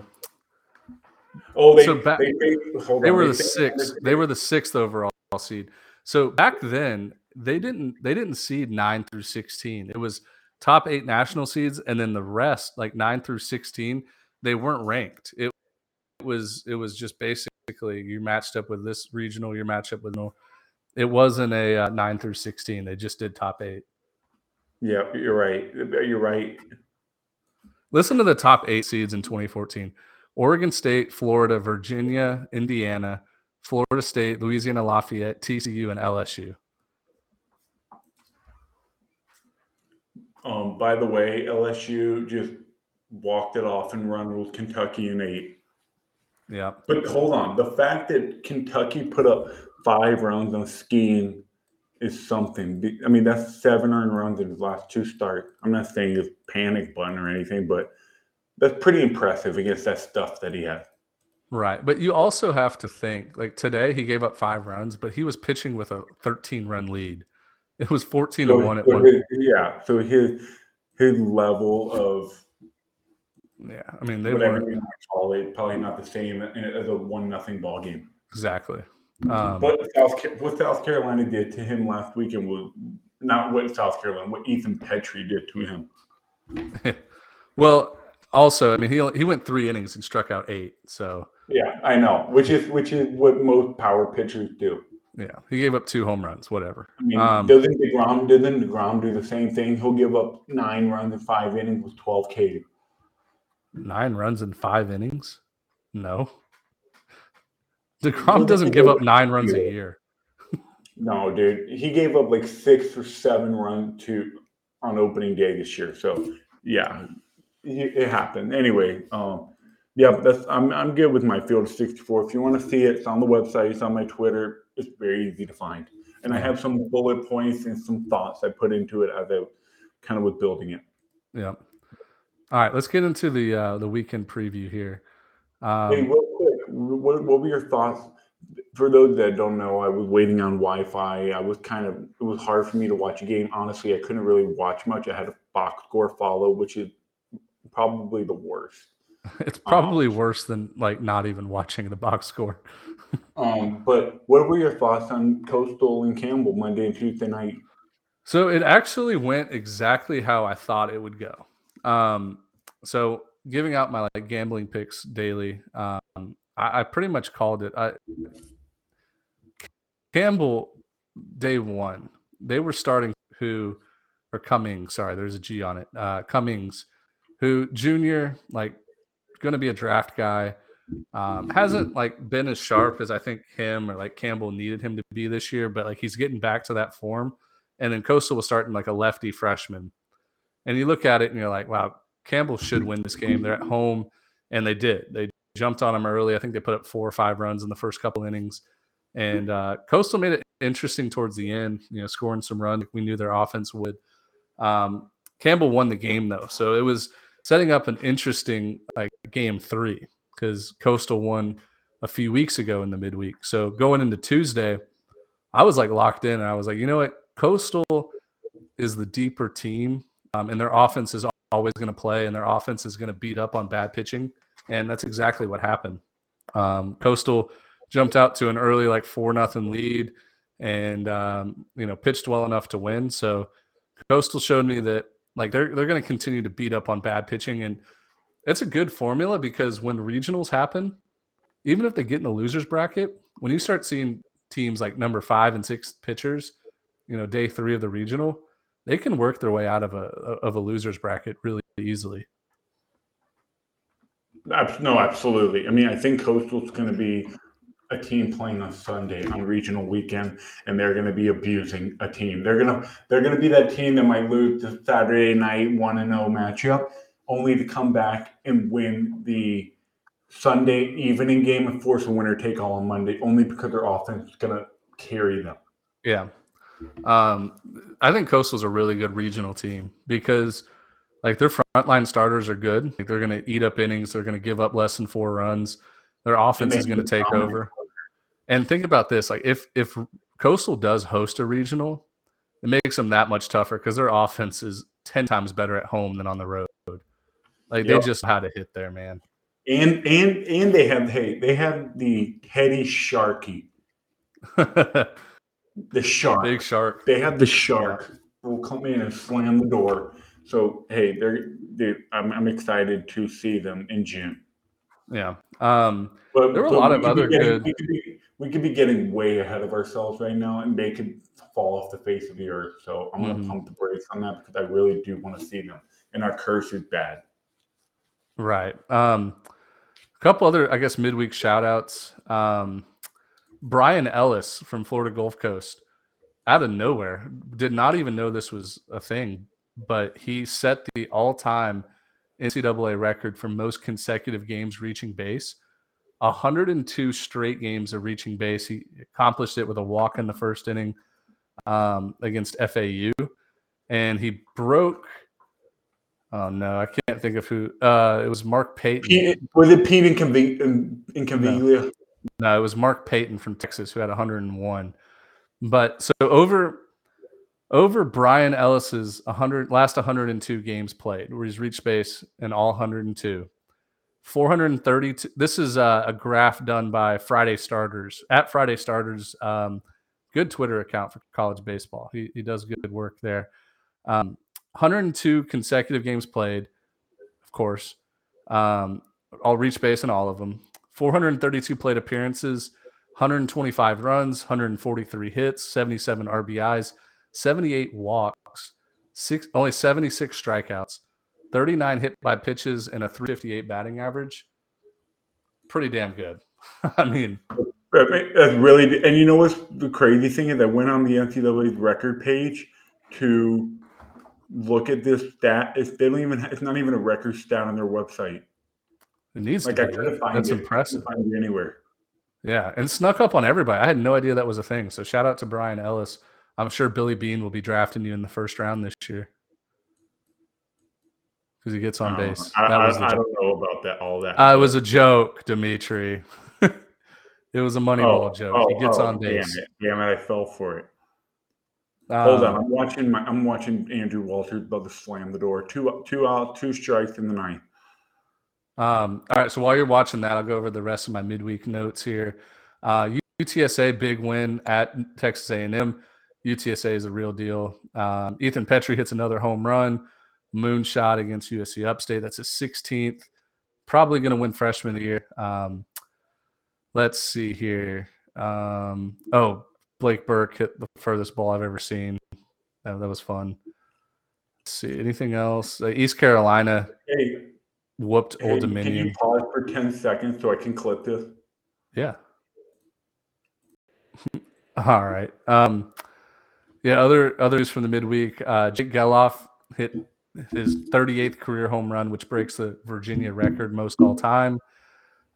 Oh, they so back- they, they, they on, were the sixth. They were the sixth overall seed. So back then, they didn't they didn't seed nine through sixteen. It was top eight national seeds, and then the rest, like nine through sixteen, they weren't ranked. It was it was just basically you matched up with this regional, you matched up with no. It wasn't a uh, nine through sixteen. They just did top eight. Yeah, you're right. You're right. Listen to the top eight seeds in 2014 Oregon State, Florida, Virginia, Indiana, Florida State, Louisiana Lafayette, TCU, and LSU. Um, by the way, LSU just walked it off and run with Kentucky in eight. Yeah. But hold on, the fact that Kentucky put up five runs on Skenes is something. I mean, that's seven earned runs in his last two starts. I'm not saying it's panic button or anything, but that's pretty impressive against that stuff that he had. Right. But you also have to think like today he gave up five runs, but he was pitching with a 13 run lead. [LAUGHS] It was 14 to So- 1 at so one. his- yeah, so his his level of Yeah. I mean, they whatever weren't you to call it, probably not the same as a one nothing ball game. exactly. Um, What South what South Carolina did to him last weekend was not what South Carolina, what Ethan Petry did to him. [LAUGHS] well, also, I mean, he he went three innings and struck out eight. So Yeah, I know, which is which is what most power pitchers do. Yeah, he gave up two home runs. Whatever. I mean, Um, doesn't DeGrom doesn't DeGrom do the same thing? He'll give up nine runs in five innings with twelve K. Nine runs in five innings? No. [LAUGHS] DeGrom doesn't give up nine runs a year. No, dude, he gave up like six or seven runs to on opening day this year. So yeah, it, it happened. Anyway, um, yeah, that's I'm I'm good with my field of 64. If you want to see it, it's on the website, it's on my Twitter. It's very easy to find, and I have some bullet points and some thoughts I put into it as I kind of was building it. Yeah. All right, let's get into the uh, the weekend preview here. Um, hey, real quick, what, what were your thoughts? For those that don't know, I was waiting on Wi-Fi. I was kind of it was hard for me to watch a game. Honestly, I couldn't really watch much. I had a box score follow, which is probably the worst. [LAUGHS] it's probably worse than like not even watching the box score. [LAUGHS] Um, but what were your thoughts on Coastal and Campbell Monday and Tuesday night? So it actually went exactly how I thought it would go. Um, so giving out my like gambling picks daily, um, I, I pretty much called it. I, Campbell, day one, they were starting who or Cummings. Sorry, there's a G on it. Uh, Cummings, who junior, like, going to be a draft guy. Um, hasn't like been as sharp as I think him or like Campbell needed him to be this year, but like he's getting back to that form. And then Coastal was starting like a lefty freshman. And you look at it and you're like, wow, Campbell should win this game. They're at home, and they did. They jumped on him early. I think they put up four or five runs in the first couple innings. And uh, Coastal made it interesting towards the end, you know, scoring some runs. We knew their offense would. Um, Campbell won the game though, so it was setting up an interesting like game three because Coastal won a few weeks ago in the midweek. So going into Tuesday, I was like locked in, and I was like, you know what, Coastal is the deeper team, um, and their offense is always going to play, and their offense is going to beat up on bad pitching, and that's exactly what happened. Um, Coastal jumped out to an early like four nothing lead, and um, you know pitched well enough to win. So Coastal showed me that like they're they're going to continue to beat up on bad pitching, and it's a good formula because when regionals happen, even if they get in the losers bracket, when you start seeing teams like number five and six pitchers, you know, day three of the regional, they can work their way out of a of a losers bracket really easily. No, absolutely. I mean, I think Coastal's going to be a team playing on Sunday on regional weekend, and they're going to be abusing a team. They're gonna they're going to be that team that might lose the Saturday night one and zero oh matchup, only to come back and win the Sunday evening game and force a winner take all on Monday, only because their offense is going to carry them. Yeah, um, I think Coastal's a really good regional team because like their frontline starters are good. Like they're going to eat up innings. They're going to give up less than four runs. Their offense is going to take over. And think about this: like if if Coastal does host a regional, it makes them that much tougher because their offense is ten times better at home than on the road. Like yep. they just had to hit there, man. And and and they have hey they have the heady Sharky, [LAUGHS] the shark, big shark. They have the shark yeah. will come in and slam the door. So hey, they're, they're I'm, I'm excited to see them in June. Yeah. Um, but, there were a lot of other good. Be, we could be getting way ahead of ourselves right now, and they could fall off the face of the earth. So I'm going to mm-hmm. pump the brakes on that because I really do want to see them. And our curse is bad. Right. Um, a couple other, I guess, midweek shout outs. Um, Brian Ellis from Florida Gulf Coast, out of nowhere, did not even know this was a thing, but he set the all time NCAA record for most consecutive games reaching base. 102 straight games of reaching base. He accomplished it with a walk in the first inning um, against FAU, and he broke. Oh no, I can't think of who. Uh, it was Mark Payton. was it Pete Incaviglia? No. no, it was Mark Payton from Texas who had 101. But so over over Brian Ellis's 100 last 102 games played, where he's reached base in all 102. 432. This is a, a, graph done by Friday Starters at Friday Starters. Um, good Twitter account for college baseball. He, he does good work there. Um, 102 consecutive games played, of course. Um, I'll reach base in all of them. 432 plate appearances, 125 runs, 143 hits, 77 RBIs. 78 walks, six only 76 strikeouts, 39 hit by pitches, and a 358 batting average. Pretty damn good. [LAUGHS] I mean, that's really, and you know what's the crazy thing is? I went on the NCAA's record page to look at this stat. It's, they don't even. It's not even a record stat on their website. It needs like to I tried to find That's it, impressive. Find it anywhere. Yeah, and snuck up on everybody. I had no idea that was a thing. So shout out to Brian Ellis I'm sure Billy Beane will be drafting you in the first round this year because he gets on um, base. I, I, I don't know about that. All that. Uh, it was a joke, Dimitri. [LAUGHS] it was a Moneyball oh, joke. Oh, he gets oh, on base. Damn it! Damn it! I fell for it. Hold on, um, I'm watching. My, I'm watching Andrew Walters about to slam the door. Two, two out, two strikes in the ninth. Um, all right. So while you're watching that, I'll go over the rest of my midweek notes here. Uh, UTSA big win at Texas A&M. UTSA is a real deal. Um, Ethan Petry hits another home run, moonshot against USC Upstate. That's his 16th. probably going to win freshman of the year. Um, let's see here. Um, oh, Blake Burke hit the furthest ball I've ever seen. That, that was fun. Let's see anything else? Uh, East Carolina Hey, whooped hey, Old can Dominion. you pause for 10 seconds so I can clip this? Yeah. [LAUGHS] All right. Um, yeah. Other others from the midweek. Uh, Jake Gelof hit his 38th career home run, which breaks the Virginia record most all time.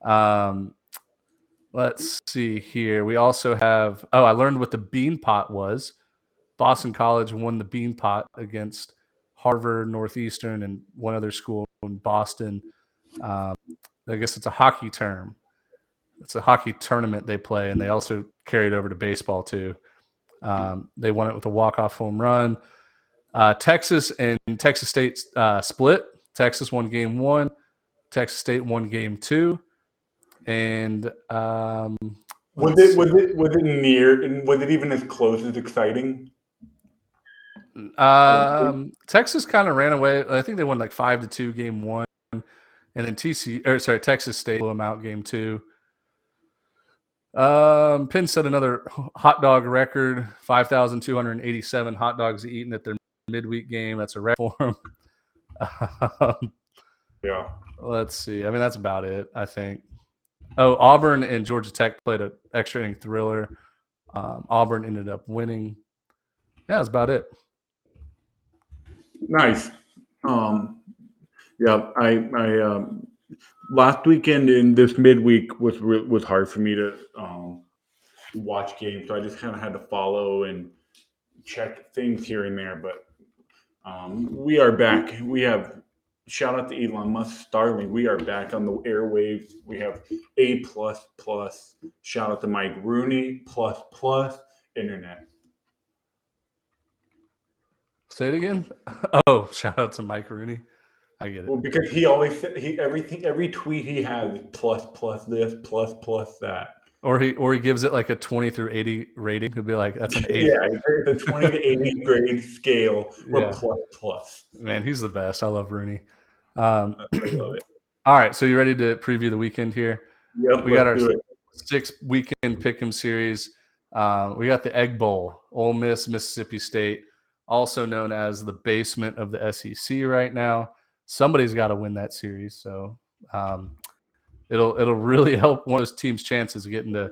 Um, let's see here. We also have. Oh, I learned what the bean pot was. Boston College won the bean pot against Harvard, Northeastern, and one other school in Boston. Um, I guess it's a hockey term. It's a hockey tournament they play, and they also carried over to baseball too. Um, they won it with a walk-off home run. Uh, Texas and Texas State uh, split. Texas won game one. Texas State won game two. And um, Was it was it was it near and was it even as close as exciting? Um, Texas kind of ran away. I think they won like five to two game one, and then TC or sorry, Texas State blew them out game two. Um, Penn set another hot dog record: five thousand two hundred eighty-seven hot dogs eaten at their midweek game. That's a record [LAUGHS] for. Um, Yeah. Let's see. I mean, that's about it. I think. Oh, Auburn and Georgia Tech played an extra inning thriller. Um, Auburn ended up winning. Yeah, that's about it. Nice. Um, yeah, I, I, um, last weekend and this midweek was was hard for me to um, watch games, so I just kind of had to follow and check things here and there. But um, we are back. We have shout out to Elon Musk, Starlink. We are back on the airwaves. We have A plus plus. Shout out to Mike Rooney plus plus internet. Say it again. [LAUGHS] Oh, shout out to Mike Rooney. I get it. Well, because he always he everything every tweet he has is plus plus this plus plus that. Or he or he gives it like a twenty through eighty rating. He'll be like, "That's an eight. Yeah, the twenty to eighty [LAUGHS] grade scale with Yeah. plus plus. Man, he's the best. I love Rooney. Um, love [CLEARS THROAT] all right, so you ready to preview the weekend here? Yep, We got our six weekend pick'em series. Uh, we got the Egg Bowl, Ole Miss, Mississippi State, also known as the basement of the SEC right now. Somebody's got to win that series, so um, it'll it'll really [LAUGHS] help one of those teams' chances of getting to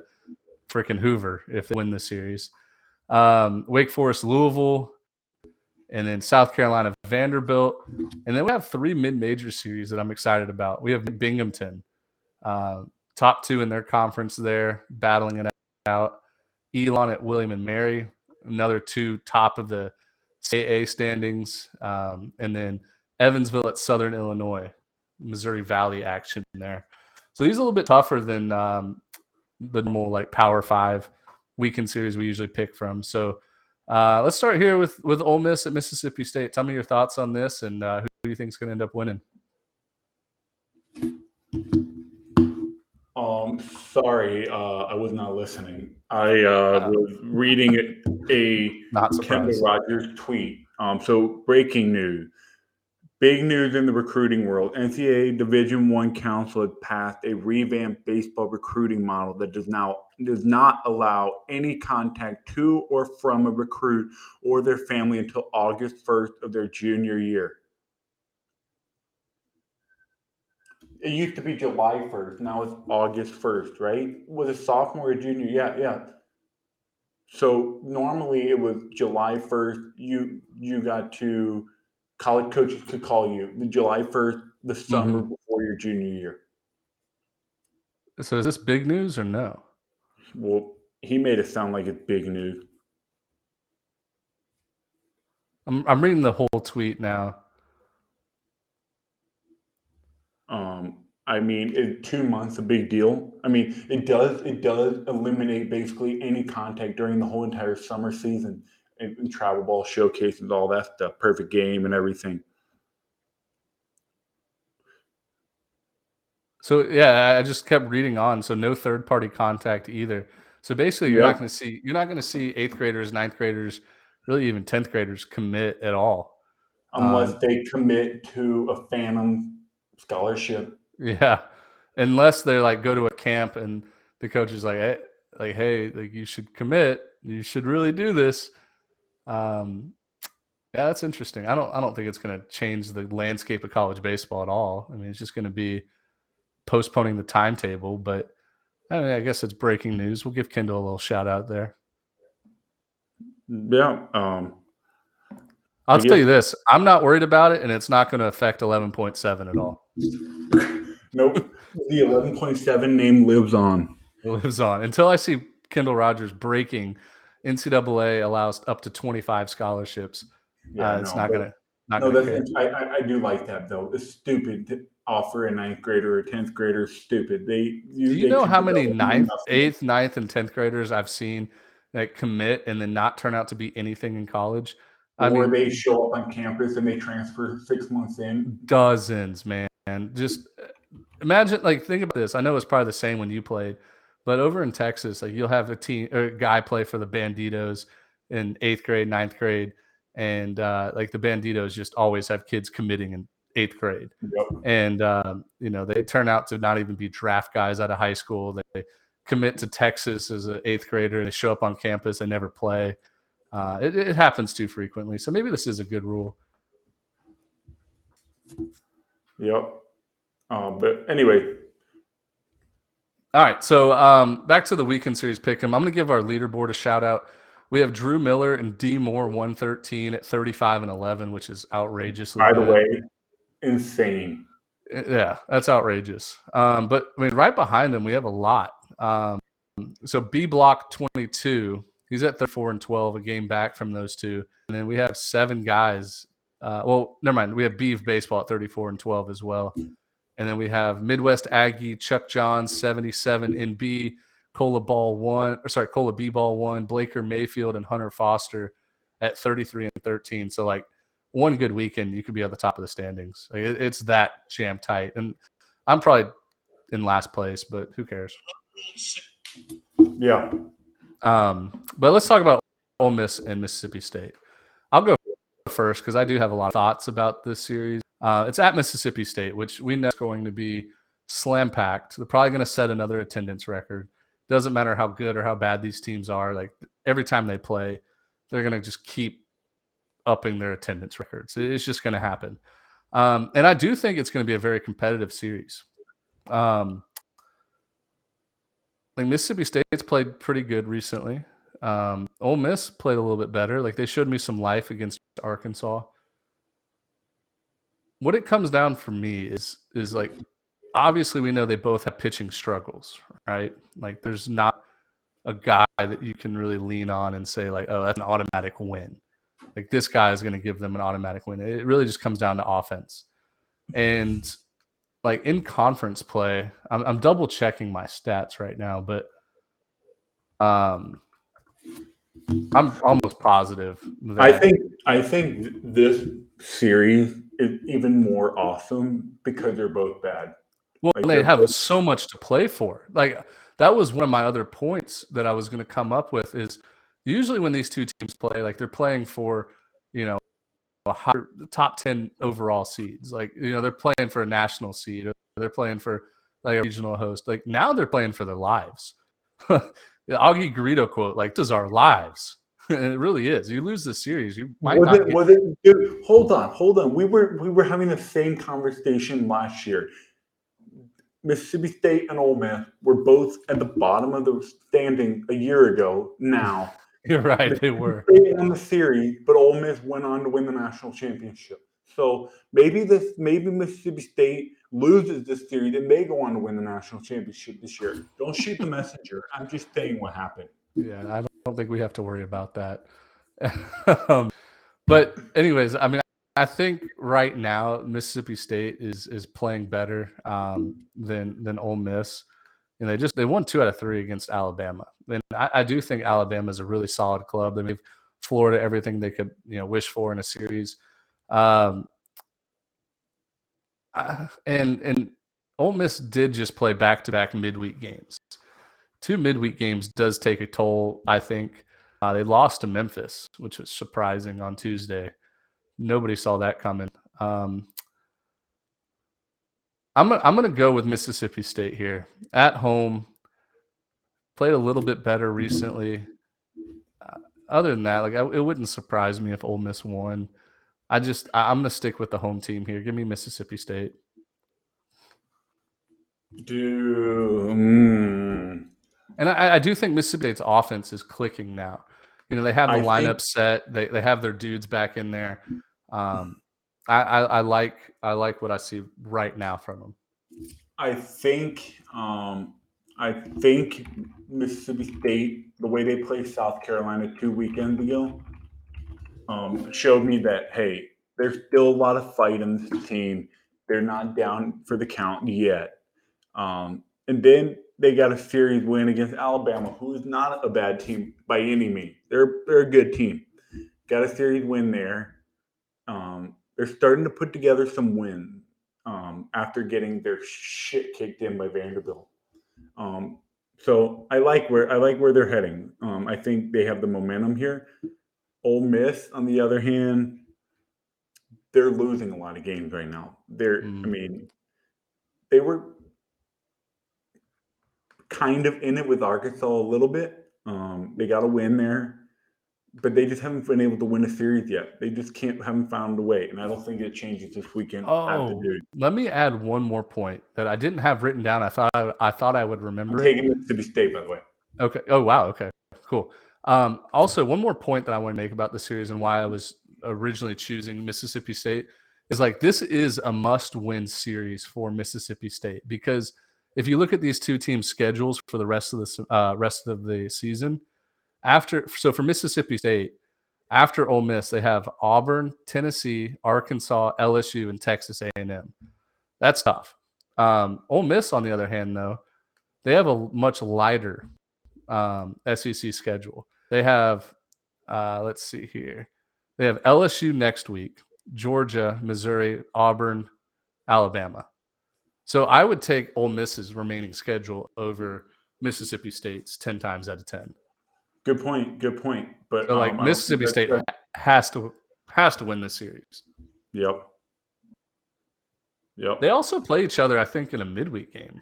freaking Hoover if they win the series. Um, Wake Forest, Louisville, and then South Carolina, Vanderbilt, and then we have three mid-major series that I'm excited about. We have Binghamton, uh, top two in their conference there, battling it out. Elon at William and Mary, another two top of the AA standings, um, and then Evansville at Southern Illinois, Missouri Valley action there. So these are a little bit tougher than um, the normal like Power Five weekend series we usually pick from. So uh, let's start here with with Ole Miss at Mississippi State. Tell me your thoughts on this, and uh, who do you think is going to end up winning? Um, sorry, uh, I was not listening. I uh, was reading a Not Kendall. Rogers tweet. Um, so breaking news. Big news in the recruiting world. NCAA Division One Council has passed a revamped baseball recruiting model that does now does not allow any contact to or from a recruit or their family until August 1st of their junior year. It used to be July 1st. Now it's August 1st, right? Was a sophomore or junior? Yeah, yeah. So normally it was July 1st. You you got to college coaches could call you the July 1st, the summer before your junior year. So is this big news or no? Well, he made it sound like it's big news. I'm I'm reading the whole tweet now. Um, I mean, in two months, a big deal. I mean, it does it does eliminate basically any contact during the whole entire summer season and, and travel ball showcases, all that stuff, perfect game and everything. So yeah, I just kept reading on. So no third party contact either. So basically, you're Yeah. not going to see you're not going to see eighth graders, ninth graders, really even tenth graders commit at all. Unless Um, they commit to a phantom scholarship. Yeah, unless they're like go to a camp and the coach is like, hey, like, hey, like you should commit. You should really do this. Um, yeah, that's interesting. I don't I don't think it's going to change the landscape of college baseball at all. I mean, it's just going to be postponing the timetable. But I, mean, I guess it's breaking news. We'll give Kendall a little shout out there. Yeah. Um, I'll tell you this: I'm not worried about it, and it's not going to affect 11.7 at all. [LAUGHS] nope. The 11.7 name lives on. It lives on until I see Kendall Rogers breaking. NCAA allows up to 25 scholarships. Yeah, uh, it's no, not gonna. Not no, gonna that's, I, I, do like that though. It's stupid to offer a ninth grader or tenth grader. Stupid. They. You, do you know how many ninth, eighth, ninth, and tenth graders I've seen that commit and then not turn out to be anything in college? I or mean, they show up on campus and they transfer six months in. Dozens, man. Just imagine, like, think about this. I know it's probably the same when you played, but over in Texas, like, you'll have a team or a guy play for the Banditos in eighth grade, ninth grade, and uh, like the Banditos just always have kids committing in eighth grade, yep. and um, you know they turn out to not even be draft guys out of high school. They commit to Texas as an eighth grader. They show up on campus, they never play. Uh, it, it happens too frequently. So maybe this is a good rule. Yep. Um, but anyway. All right. So um, back to the weekend series pick. I'm going to give our leaderboard a shout out. We have Drew Miller and D Moore 113 at 35 and 11, which is outrageous. By the way, insane. Yeah, that's outrageous. Um, but I mean, right behind them, we have a lot. Um, so B Block 22 He's at 34 and 12, a game back from those two. And then we have seven guys. Uh, well, never mind. We have Beef Baseball at 34 and 12 as well. And then we have Midwest Aggie, Chuck Johns, 77 in B, Cola Ball one, or sorry, Cola B Ball one, Blaker Mayfield and Hunter Foster at 33 and 13. So like one good weekend, you could be at the top of the standings. Like, it, it's that jam tight. And I'm probably in last place, but who cares? Yeah. Um, but let's talk about Ole Miss and Mississippi State. I'll go first because I do have a lot of thoughts about this series. Uh, it's at Mississippi State, which we know is going to be slam packed. They're probably going to set another attendance record. Doesn't matter how good or how bad these teams are. Like every time they play, they're going to just keep upping their attendance records. It's just going to happen. Um, and I do think it's going to be a very competitive series. Um, like Mississippi State's played pretty good recently. Um, Ole Miss played a little bit better. Like they showed me some life against Arkansas. What it comes down for me is is like obviously we know they both have pitching struggles, right? Like there's not a guy that you can really lean on and say like, oh, that's an automatic win. Like this guy is going to give them an automatic win. It really just comes down to offense. And like in conference play, I'm, I'm double checking my stats right now, but um, I'm almost positive. I think I think this series is even more awesome because they're both bad. Well, like they have both- so much to play for. Like that was one of my other points that I was going to come up with is usually when these two teams play, like they're playing for, you know, a higher, top 10 overall seeds. Like, you know, they're playing for a national seed or they're playing for like a regional host. Like now they're playing for their lives. [LAUGHS] the Augie Garrido quote, like, does our lives. It really is. You lose the series, you might was not it, get- was it dude, hold on, hold on. We were we were having the same conversation last year. Mississippi State and Ole Miss were both at the bottom of the standing a year ago. Now [LAUGHS] You're right. They were. Won the series, but Ole Miss went on to win the national championship. So maybe this, maybe Mississippi State loses this series and they go on to win the national championship this year. Don't shoot the messenger. I'm just saying what happened. Yeah, I don't think we have to worry about that. [LAUGHS] um, but anyways, I mean, I think right now Mississippi State is is playing better um, than than Ole Miss and they just they won two out of three against Alabama. And I, I do think Alabama is a really solid club. They gave Florida everything they could you know wish for in a series. Um, and and Ole Miss did just play back to back midweek games. Two midweek games does take a toll. I think uh, they lost to Memphis, which was surprising on Tuesday. Nobody saw that coming. Um, I'm I'm going to go with Mississippi State here at home. Played a little bit better recently. Uh, other than that, like I, it wouldn't surprise me if Ole Miss won. I just I, I'm going to stick with the home team here. Give me Mississippi State. Do mm, And I, I do think Mississippi State's offense is clicking now. You know, they have the I lineup think- set. They they have their dudes back in there. Um, I, I, I like I like what I see right now from them. I think um, I think Mississippi State, the way they played South Carolina two weekends ago, um, showed me that hey, there's still a lot of fight in this team. They're not down for the count yet. Um, and then they got a series win against Alabama, who is not a bad team by any means. They're they're a good team. Got a series win there. Um, they're starting to put together some wins um, after getting their shit kicked in by Vanderbilt. Um, so I like where I like where they're heading. Um, I think they have the momentum here. Ole Miss, on the other hand, they're losing a lot of games right now. They're, I Mm. mean, they were kind of in it with Arkansas a little bit. Um, they got a win there, but they just haven't been able to win a series yet. They just can't haven't found a way, and I don't think it changes this weekend. Oh, let me add one more point that I didn't have written down. I thought I, I thought I would I'm remember. taking Mississippi State, by the way. Okay. Oh wow. Okay. Cool. Um, also, one more point that I want to make about the series and why I was originally choosing Mississippi State is like this is a must-win series for Mississippi State because if you look at these two teams' schedules for the rest of the uh, rest of the season, after so for Mississippi State, after Ole Miss, they have Auburn, Tennessee, Arkansas, LSU, and Texas A&M. That's tough. Um, Ole Miss, on the other hand, though, they have a much lighter um, SEC schedule. They have, uh, let's see here, they have LSU next week, Georgia, Missouri, Auburn, Alabama. So I would take Ole Miss's remaining schedule over Mississippi State's ten times out of ten. Good point. Good point. But So like um, Mississippi State has to has to win this series. Yep. Yep. They also play each other, I think, in a midweek game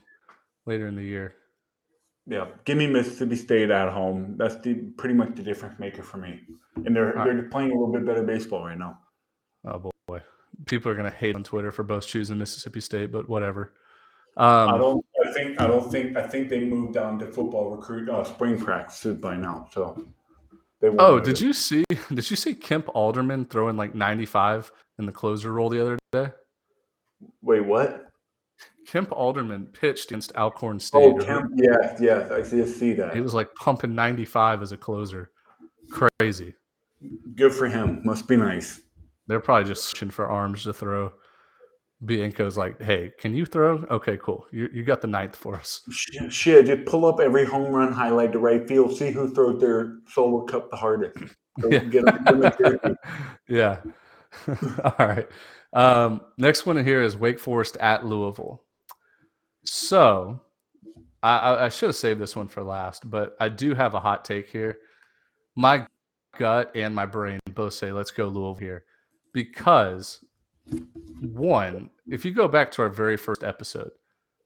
later in the year. Yeah. Give me Mississippi State at home. That's the pretty much the difference maker for me. And they're All they're playing a little bit better baseball right now. Oh boy, people are gonna hate on Twitter for both choosing Mississippi State, but whatever. I Um, don't. I think. I don't think. I think they moved down to football recruit uh, spring practices by now. So. They oh, did you see? Did you see Kemp Alderman throwing like 95 in the closer role the other day? Wait. What? Kemp Alderman pitched against Alcorn State. Oh, Kemp. Yes. Yes. I see. I see that. He was like pumping 95 as a closer. Crazy. Good for him. Must be nice. They're probably just searching for arms to throw. Bianco's like, hey, can you throw? Okay, cool. You, you got the ninth for us. Shit, shit, just pull up every home run highlight to right field. See who throws their solo cup the hardest. [LAUGHS] Yeah. get 'em- give 'em a jersey. [LAUGHS] yeah. [LAUGHS] All right. Um, next one here is Wake Forest at Louisville. So I, I, I should have saved this one for last, but I do have a hot take here. My gut and my brain both say let's go Louisville here because one, if you go back to our very first episode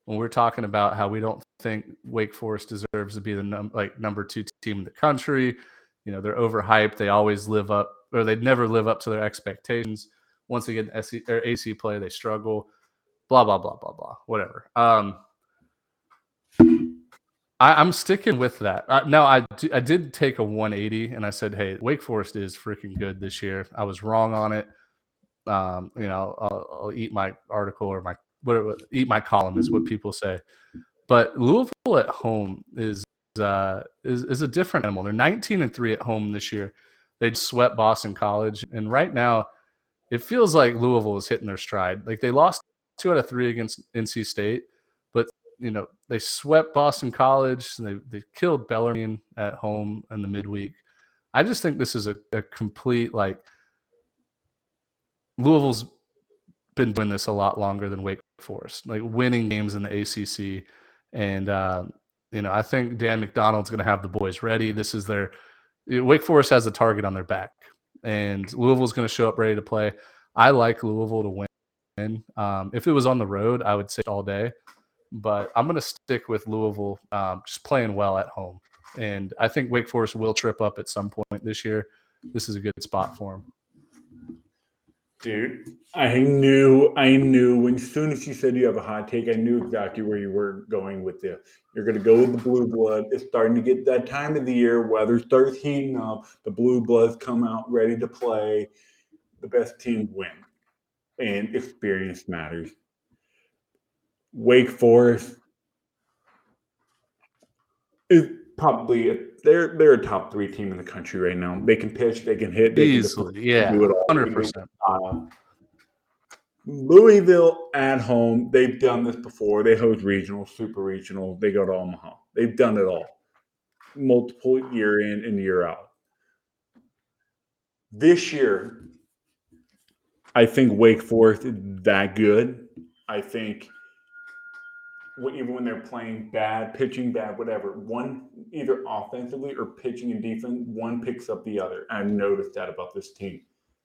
when we are talking about how we don't think Wake Forest deserves to be the num- like number two team in the country, you know they're overhyped. They always live up, or they never live up to their expectations. Once they get SC, or AC play, they struggle. Blah blah blah blah blah. Whatever. Um, I, I'm sticking with that. Uh, now I I did take a 180, and I said, hey, Wake Forest is freaking good this year. I was wrong on it. Um, you know, I'll, I'll eat my article or my whatever, eat my column is what people say. But Louisville at home is uh, is is a different animal. They're 19 and three at home this year. They swept Boston College, and right now, it feels like Louisville is hitting their stride. Like they lost two out of three against NC State, you know they swept Boston College. And they they killed Bellarmine at home in the midweek. I just think this is a, a complete like Louisville's been doing this a lot longer than Wake Forest, like winning games in the ACC, and uh, you know I think Dan McDonnell's going to have the boys ready. This is their Wake Forest has a target on their back, and Louisville's going to show up ready to play. I like Louisville to win. Um, if it was on the road, I would say all day, but I'm going to stick with Louisville um, just playing well at home. And I think Wake Forest will trip up at some point this year. This is a good spot for them. Dude, I knew, I knew when as soon as you said you have a hot take, I knew exactly where you were going with this. You're going to go with the blue blood. It's starting to get that time of the year. Weather starts heating up. The blue bloods come out ready to play. The best teams win, and experience matters. Wake Forest is probably a, they're they're a top three team in the country right now. They can pitch, they can hit, they Easily, can yeah, do it all. hundred percent. Uh, Louisville at home, they've done this before. They host regional, super regional. They go to Omaha. They've done it all, multiple year in and year out. This year, I think Wake Forest is that good. I think even when they're playing bad, pitching bad, whatever, one either offensively or pitching and defense, one picks up the other. I've noticed that about this team.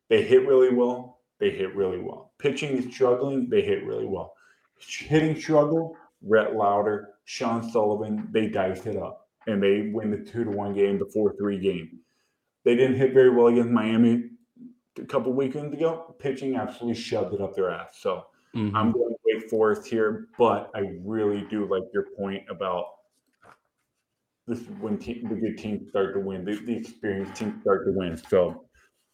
They hit really well. They hit really well. Pitching is struggling. They hit really well. Hitting struggle. Rhett Lauder, Sean Sullivan, they diced it up and they win the two to one game, the four three game. They didn't hit very well against Miami a couple weekends ago. Pitching absolutely shoved it up their ass. So Mhm. I'm to Wake Forest here, but I really do like your point about this when te- the good teams start to win, the, the experienced teams start to win. So,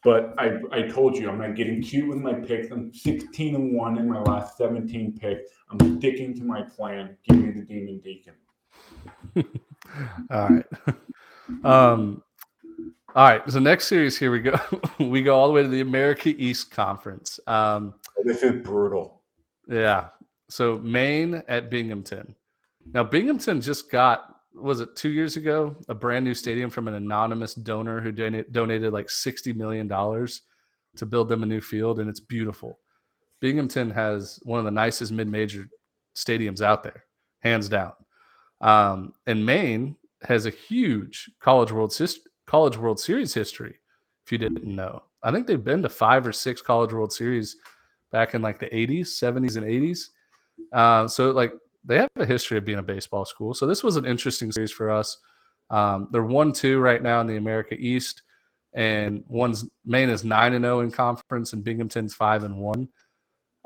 but I, I told you I'm not getting cute with my picks. I'm 16 and one in my last 17 picks. I'm sticking to my plan. Give me the Demon Deacon. [LAUGHS] All right. [LAUGHS] Um, all right. So next series here we go. [LAUGHS] we go all the way to the America East Conference. Um, This is brutal. yeah. So Maine at Binghamton. Now Binghamton just got was it two years ago a brand new stadium from an anonymous donor who dona- donated like sixty million dollars to build them a new field, and it's beautiful. Binghamton has one of the nicest mid-major stadiums out there, hands down. Um, and Maine has a huge college world college World Series history. If you didn't know, I think they've been to five or six college World Series back in like the 80s, 70s, and 80s. Uh, so like they have a history of being a baseball school. So this was an interesting series for us. Um, they're one two right now in the America East, and one's Maine is nine and zero in conference, and Binghamton's five and one.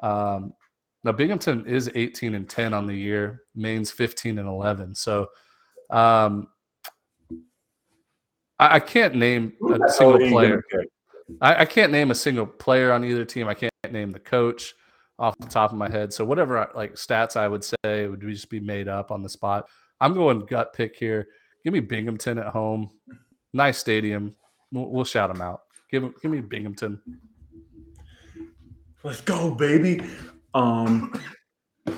Um, now Binghamton is eighteen and ten on the year. Maine's fifteen and eleven. So um, I, I can't name a single are you gonna player. I, I can't name a single player on either team. I can't name the coach off the top of my head. So whatever like stats I would say would just be made up on the spot. I'm going gut pick here. Give me Binghamton at home. Nice stadium. We'll, we'll shout them out. Give give me Binghamton. Let's go, baby. Um,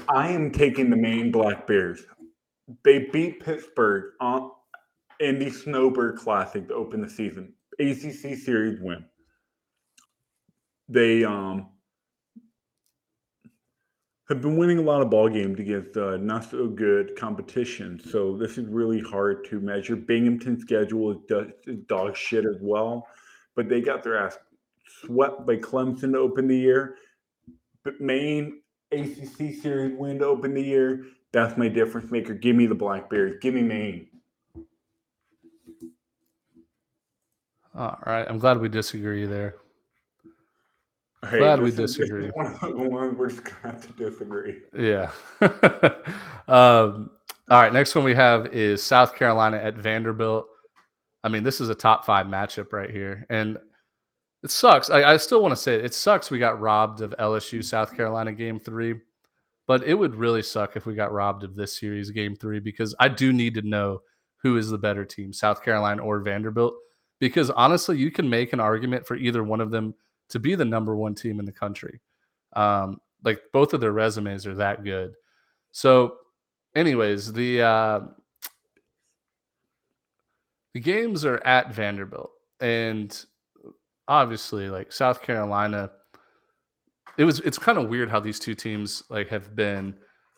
I am taking the Maine Black Bears. They beat Pittsburgh on, in the Snowbird Classic to open the season. ACC series win. They um have been winning a lot of ball games against uh, not so good competition. So this is really hard to measure. Binghamton's schedule is, do- is dog shit as well, but they got their ass swept by Clemson to open the year. But Maine ACC series win to open the year. That's my difference maker. Give me the Black Bears. Give me Maine. All right. I'm glad we disagree there. Hey, Glad we this is- this is disagree. One ones we're just gonna have to disagree. Yeah. [LAUGHS] um, all right. Next one we have is South Carolina at Vanderbilt. I mean, this is a top five matchup right here. And it sucks. I, I still want to say it. it sucks we got robbed of LSU South Carolina game three, but it would really suck if we got robbed of this series game three because I do need to know who is the better team, South Carolina or Vanderbilt. Because honestly, you can make an argument for either one of them to be the number one team in the country. Um, like both of their resumes are that good. So, anyways, the uh, the games are at Vanderbilt, and obviously, like South Carolina, it was it's kind of weird how these two teams like have been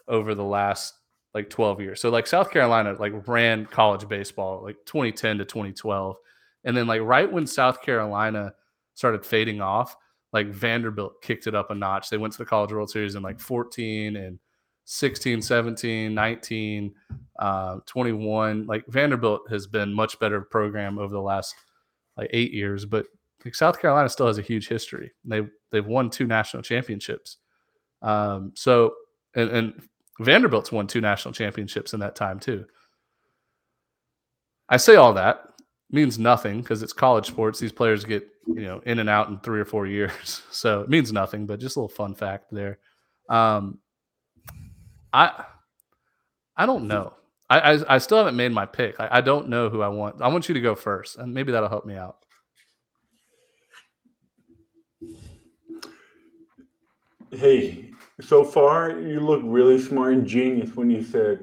over the last like 12 years. So like South Carolina like ran college baseball like 2010 to 2012. And then like right when South Carolina started fading off, like Vanderbilt kicked it up a notch. They went to the College World Series in like 14 and 16, 17, 19, uh, 21. Like Vanderbilt has been much better program over the last like eight years, but like South Carolina still has a huge history. They they've won two national championships. Um, so and, and Vanderbilt's won two national championships in that time too. I say all that means nothing because it's college sports. These players get you know in and out in three or four years, [LAUGHS] so it means nothing. But just a little fun fact there. Um, I I don't know. I, I, I still haven't made my pick. I, I don't know who I want. I want you to go first, and maybe that'll help me out. Hey, so far you look really smart and genius when you said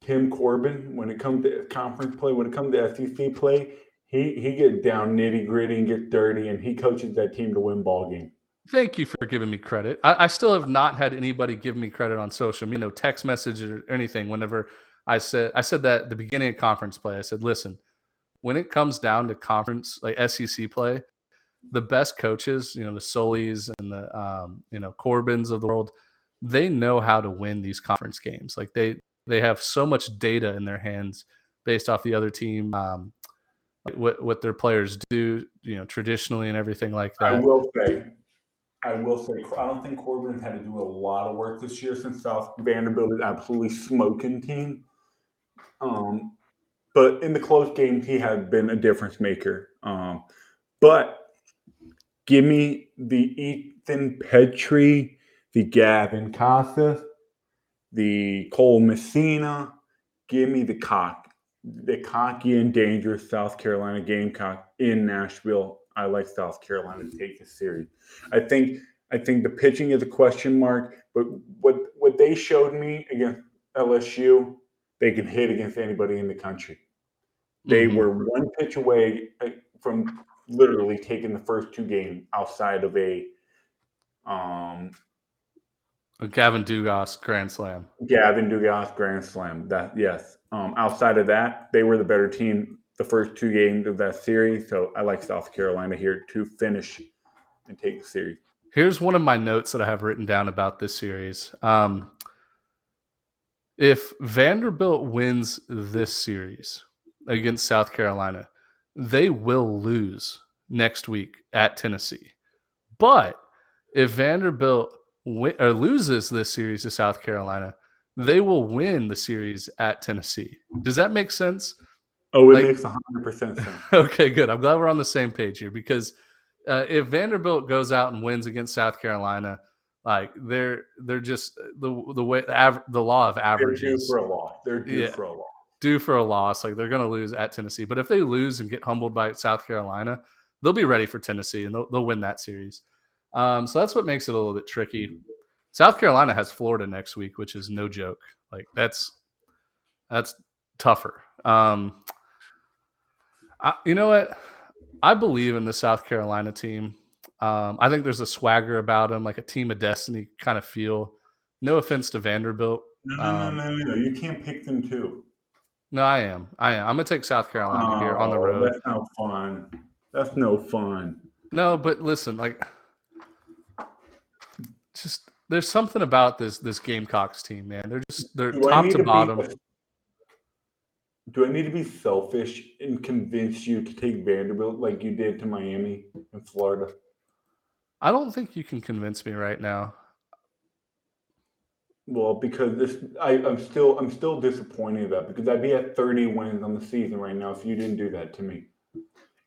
Tim Corbin. When it comes to conference play, when it comes to SEC play, he he gets down nitty gritty and gets dirty, and he coaches that team to win ball game. Thank you for giving me credit. I, I, still have not had anybody give me credit on social, you know, text message or anything. Whenever I said I said that at the beginning of conference play, I said, listen, when it comes down to conference like SEC play, the best coaches, you know, the Sullys and the um, you know Corbins of the world, they know how to win these conference games. Like they they have so much data in their hands based off the other team, um, what what their players do, you know, traditionally and everything like that. I will say I will say, I don't think Corbin had to do a lot of work this year since South Vanderbilt is absolutely smoking team. Um, but in the close games, he has been a difference maker. Um, but give me the Ethan Petry, the Gavin Casas, the Cole Messina. Give me the cock, the cocky and dangerous South Carolina Gamecock in Nashville I like South Carolina to take this series. I think I think the pitching is a question mark, but what what they showed me against LSU, they can hit against anybody in the country. They mm-hmm. were one pitch away uh, from literally taking the first two games outside of a um a Gavin Dugas grand slam. Gavin Dugas grand slam. That yes. Um, outside of that, they were the better team the first two games of that series. So I like South Carolina here to finish and take the series. Here's one of my notes that I have written down about this series. Um, if Vanderbilt wins this series against South Carolina, they will lose next week at Tennessee. But if Vanderbilt win, or loses this series to South Carolina, they will win the series at Tennessee. Does that make sense? Oh, it like, makes 100% sense. [LAUGHS] okay, good. I'm glad we're on the same page here because uh, if Vanderbilt goes out and wins against South Carolina, like they're they're just the the way the, av- the law of averages. They're due for a loss. They're due yeah, for a loss. Due for a loss. Like they're going to lose at Tennessee. But if they lose and get humbled by South Carolina, they'll be ready for Tennessee and they'll, they'll win that series. Um, so that's what makes it a little bit tricky. South Carolina has Florida next week, which is no joke. Like that's that's tougher. Um, I, you know what? I believe in the South Carolina team. Um, I think there's a swagger about them, like a team of destiny kind of feel. No offense to Vanderbilt. No, no, um, no, no, no. You can't pick them too. No, I am. I am. I'm gonna take South Carolina oh, here on the oh, road. That's no fun. That's no fun. No, but listen, like, just there's something about this this Gamecocks team, man. They're just they're Do top to, to bottom. Be, do I need to be selfish and convince you to take Vanderbilt like you did to Miami in Florida? I don't think you can convince me right now. Well, because this, I, am still, I'm still disappointed about because I'd be at 30 wins on the season right now if you didn't do that to me,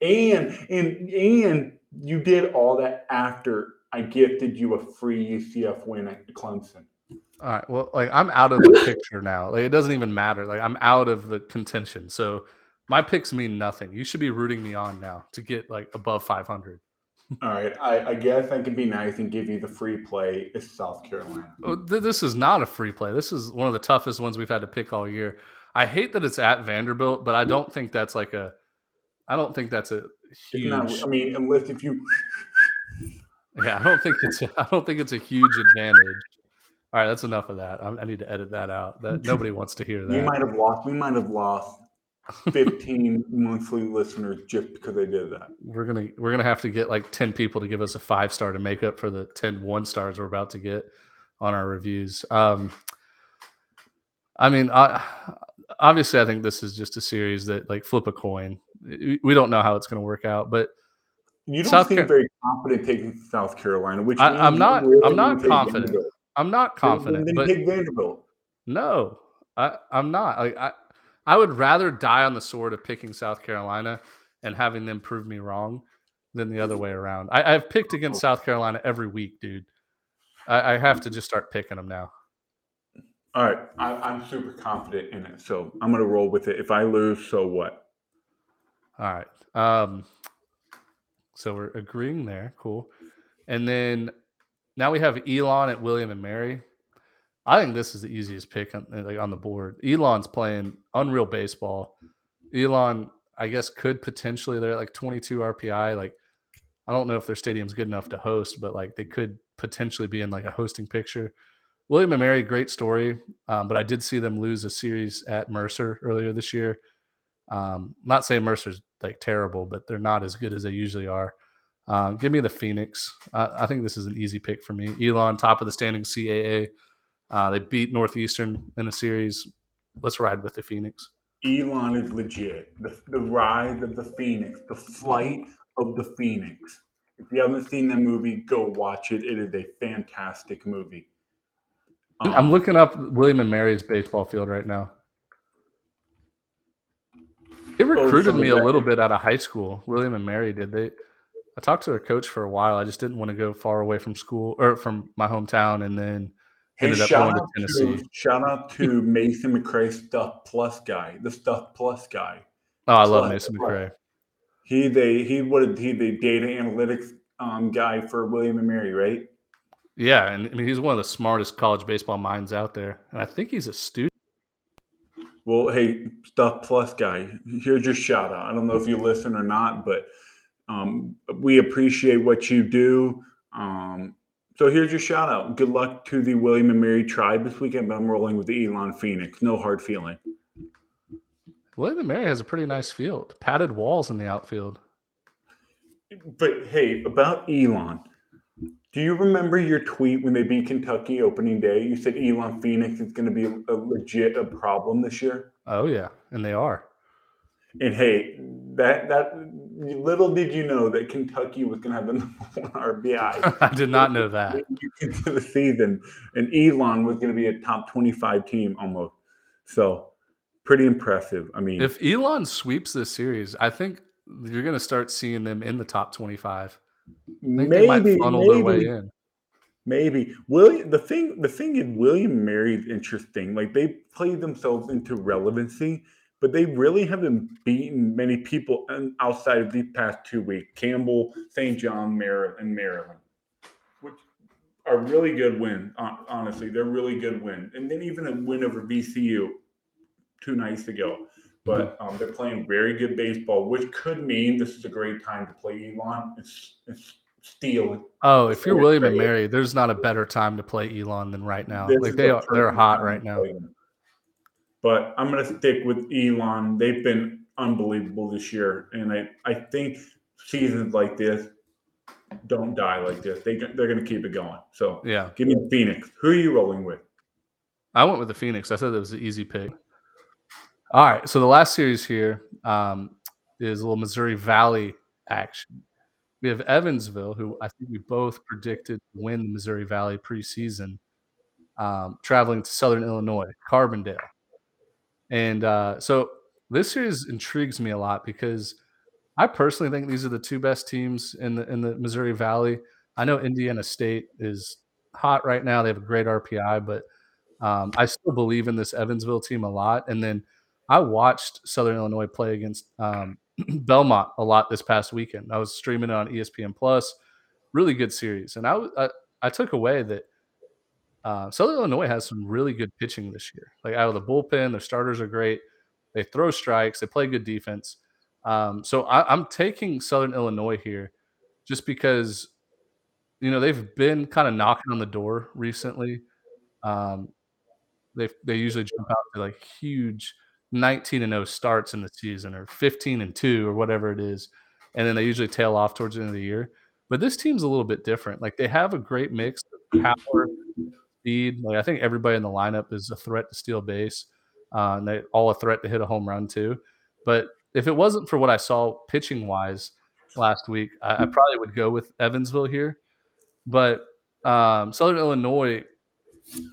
and and and you did all that after I gifted you a free UCF win at Clemson. All right. Well, like I'm out of the picture now. Like it doesn't even matter. Like I'm out of the contention. So my picks mean nothing. You should be rooting me on now to get like above 500. All right. I, I guess I can be nice and give you the free play. It's South Carolina. Oh, th- this is not a free play. This is one of the toughest ones we've had to pick all year. I hate that it's at Vanderbilt, but I don't think that's like a. I don't think that's a huge. Not, I mean, unless if you. Yeah, I don't think it's. A, [LAUGHS] I don't think it's a huge advantage. All right, that's enough of that. I, I need to edit that out. That [LAUGHS] nobody wants to hear that. We might have lost. We might have lost 15 [LAUGHS] monthly listeners just because I did that. We're gonna we're gonna have to get like 10 people to give us a five star to make up for the 10 one stars we're about to get on our reviews. Um I mean, I obviously I think this is just a series that like flip a coin. We don't know how it's going to work out, but you don't South seem Car- very confident taking South Carolina, which I, am not. Really I'm not confident. Vanderbilt. I'm not confident. Then, then but Vanderbilt. No, I, I'm not. Like I, I would rather die on the sword of picking South Carolina and having them prove me wrong than the other way around. I, have picked against South Carolina every week, dude. I, I have to just start picking them now. All right, I, am super confident in it, so I'm gonna roll with it. If I lose, so what? All right. Um, so we're agreeing there. Cool. And then now we have Elon at William and Mary. I think this is the easiest pick on, like on the board. Elon's playing unreal baseball. Elon, I guess, could potentially they're like 22 RPI. Like, I don't know if their stadium's good enough to host, but like they could potentially be in like a hosting picture. William and Mary, great story. Um, but I did see them lose a series at Mercer earlier this year. Um, not saying Mercer's like terrible, but they're not as good as they usually are. Uh, give me the Phoenix. I think this is an easy pick for me. Elon, top of the standing CAA. Uh, they beat Northeastern in a series. Let's ride with the Phoenix. Elon is legit. The, the ride of the Phoenix, the flight of the Phoenix. If you haven't seen that movie, go watch it. It is a fantastic movie. Um, I'm looking up William and Mary's baseball field right now. They oh, recruited me a little bit out of high school. William and Mary did they? I talked to their coach for a while. I just didn't want to go far away from school or from my hometown, and then hey, ended up going to Tennessee. To, shout out to Mason McRae, Stuff Plus guy, the Stuff Plus guy. Oh, I love Mason McRae. He they he what he the data analytics um, guy for William and Mary, right? Yeah, and I mean he's one of the smartest college baseball minds out there, and I think he's a student. Well, hey, Stuff Plus guy, here's your shout out. I don't know if you listen or not, but um, we appreciate what you do. Um, so here's your shout out. Good luck to the William and Mary tribe this weekend. I'm rolling with the Elon Phoenix. No hard feeling. William and Mary has a pretty nice field, padded walls in the outfield. But hey, about Elon, do you remember your tweet when they beat Kentucky opening day? You said Elon Phoenix is going to be a, legit a problem this year. Oh yeah, and they are. And hey, that that little did you know that Kentucky was going to have the [LAUGHS] number one RPI. [LAUGHS] I did not know that. Into the season, and Elon was going to be a top twenty-five team almost. So pretty impressive. I mean, if Elon sweeps this series, I think you're going to start seeing them in the top twenty-five maybe, maybe, Maybe William. The thing, the thing is, William Mary is interesting. Like they played themselves into relevancy, but they really haven't beaten many people outside of these past two weeks. Campbell, St. John, Maryland, and Maryland, which are really good win. Honestly, they're really good win. And then even a win over VCU two nights ago but um, they're playing very good baseball, which could mean this is a great time to play Elon and, and steal. Oh, if you're William and Mary, there's not a better time to play Elon than right now. This like they are, they're hot right now. But I'm going to stick with Elon. They've been unbelievable this year, and I I think seasons like this don't die like this. They they're going to keep it going. So yeah, give me Phoenix. Who are you rolling with? I went with the Phoenix. I said that was an easy pick. All right. So the last series here um, is a little Missouri Valley action. We have Evansville, who I think we both predicted to win the Missouri Valley preseason, um, traveling to Southern Illinois, Carbondale. And uh, so this series intrigues me a lot because I personally think these are the two best teams in the in the Missouri Valley. I know Indiana State is hot right now; they have a great RPI, but um, I still believe in this Evansville team a lot. And then I watched Southern Illinois play against um, [CLEARS THROAT] Belmont a lot this past weekend. I was streaming it on ESPN Plus. Really good series, and I I, I took away that uh, Southern Illinois has some really good pitching this year. Like out of the bullpen, their starters are great. They throw strikes. They play good defense. Um, so I, I'm taking Southern Illinois here, just because you know they've been kind of knocking on the door recently. Um, they they usually jump out to like huge 19 and 0 starts in the season or 15 and 2 or whatever it is. And then they usually tail off towards the end of the year. But this team's a little bit different. Like they have a great mix of power, speed. Like I think everybody in the lineup is a threat to steal base. Uh, and they all a threat to hit a home run too. But if it wasn't for what I saw pitching wise last week, I, I probably would go with Evansville here. But um, Southern Illinois,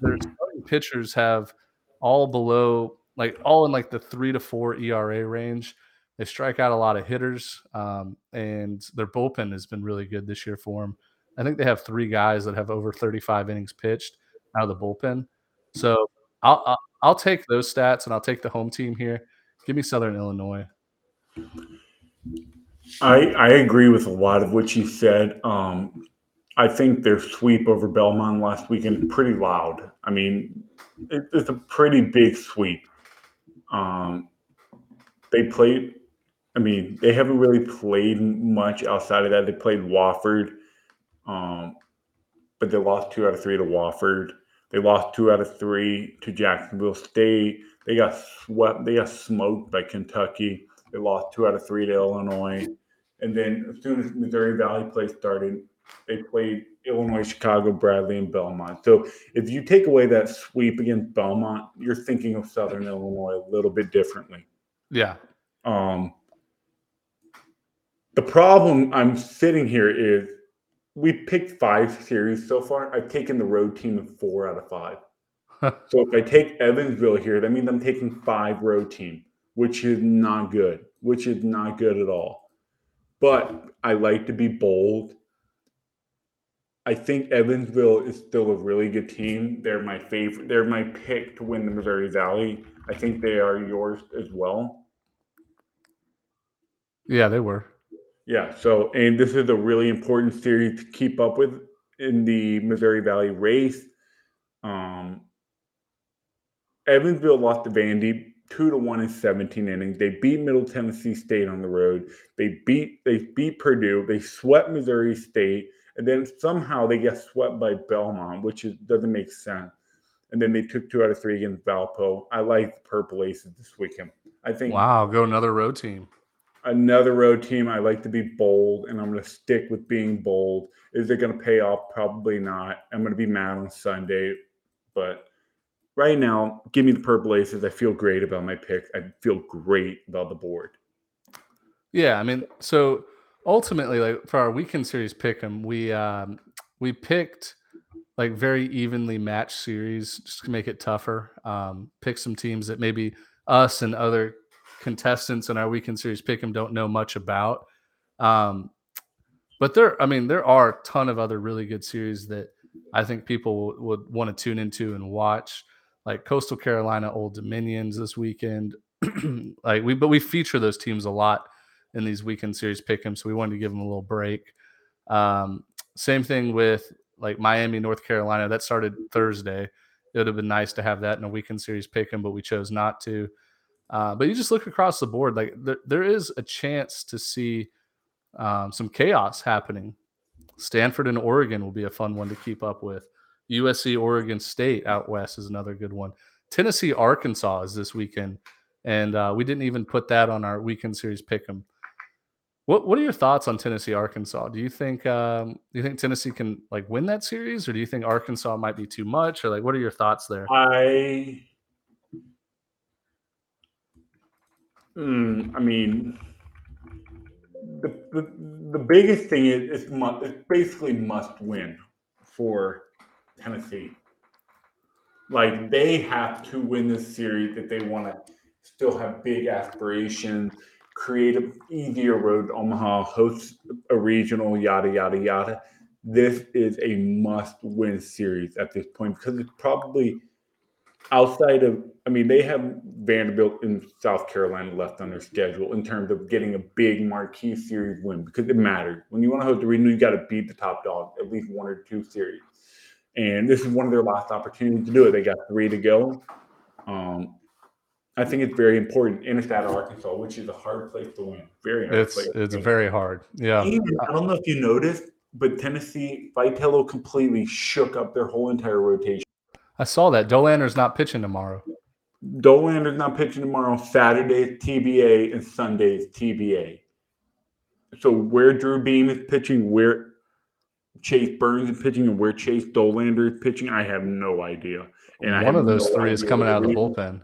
their pitchers have all below, like all in like the three to four ERA range. They strike out a lot of hitters, um, and their bullpen has been really good this year for them. I think they have three guys that have over 35 innings pitched out of the bullpen. So I'll, I'll, I'll take those stats, and I'll take the home team here. Give me Southern Illinois. I I agree with a lot of what you said. Um, I think their sweep over Belmont last weekend pretty loud. I mean, it, it's a pretty big sweep. Um, they played. I mean, they haven't really played much outside of that. They played Wofford, um, but they lost two out of three to Wofford. They lost two out of three to Jacksonville State. They got swept. They got smoked by Kentucky. They lost two out of three to Illinois. And then as soon as Missouri Valley play started, they played Illinois, Chicago, Bradley, and Belmont. So if you take away that sweep against Belmont, you're thinking of Southern Illinois a little bit differently. Yeah. Um, the problem I'm sitting here is we picked five series so far. I've taken the road team of four out of five. [LAUGHS] so if I take Evansville here, that means I'm taking five road team, which is not good, which is not good at all. But I like to be bold. I think Evansville is still a really good team. They're my favorite. They're my pick to win the Missouri Valley. I think they are yours as well. Yeah, they were. Yeah. So, and this is a really important series to keep up with in the Missouri Valley race. Um, Evansville lost to Vandy two to one in 17 innings. They beat Middle Tennessee State on the road. They beat they beat Purdue. They swept Missouri State, and then somehow they get swept by Belmont, which is, doesn't make sense. And then they took two out of three against Valpo. I like the Purple Aces this weekend. I think wow, go another road team. Another road team. I like to be bold, and I'm going to stick with being bold. Is it going to pay off? Probably not. I'm going to be mad on Sunday, but right now, give me the purple aces. I feel great about my pick. I feel great about the board. Yeah, I mean, so ultimately, like for our weekend series pick 'em, we um, we picked like very evenly matched series just to make it tougher. Um, pick some teams that maybe us and other contestants in our weekend series pick 'em don't know much about. Um, but there, I mean, there are a ton of other really good series that I think people would, would want to tune into and watch like Coastal Carolina Old Dominions this weekend. [CLEARS THROAT] like we, but we feature those teams a lot in these weekend series pick'em, so we wanted to give them a little break. Um, same thing with like Miami, North Carolina. That started Thursday. It would have been nice to have that in a weekend series pick'em, but we chose not to. Uh, but you just look across the board, like there, there is a chance to see um, some chaos happening. Stanford and Oregon will be a fun one to keep up with. USC Oregon State out west is another good one. Tennessee Arkansas is this weekend, and uh, we didn't even put that on our weekend series pick 'em. What What are your thoughts on Tennessee Arkansas? Do you think um, Do you think Tennessee can like win that series, or do you think Arkansas might be too much, or like what are your thoughts there? I, mm, I mean, the, the the biggest thing is it's, it's basically must win for Tennessee. Like they have to win this series if they want to still have big aspirations, create an easier road to Omaha, host a regional, yada yada yada. This is a must-win series at this point because it's probably outside of. I mean, they have Vanderbilt in South Carolina left on their schedule in terms of getting a big marquee series win because it matters. When you want to host a regional, you got to beat the top dog at least one or two series and this is one of their last opportunities to do it. They got three to go. Um, I think it's very important in state of Arkansas, which is a hard place to win. Very hard. It's it's very hard. Yeah. And I don't know if you noticed, but Tennessee Vitello completely shook up their whole entire rotation. I saw that. Dolander's not pitching tomorrow. Dolander's not pitching tomorrow. Saturday is TBA and Sunday is TBA. So where Drew Beam is pitching, where Chase Burns is pitching, and where Chase Dolander is pitching, I have no idea. And I One have of those no three is coming out of the reason- bullpen.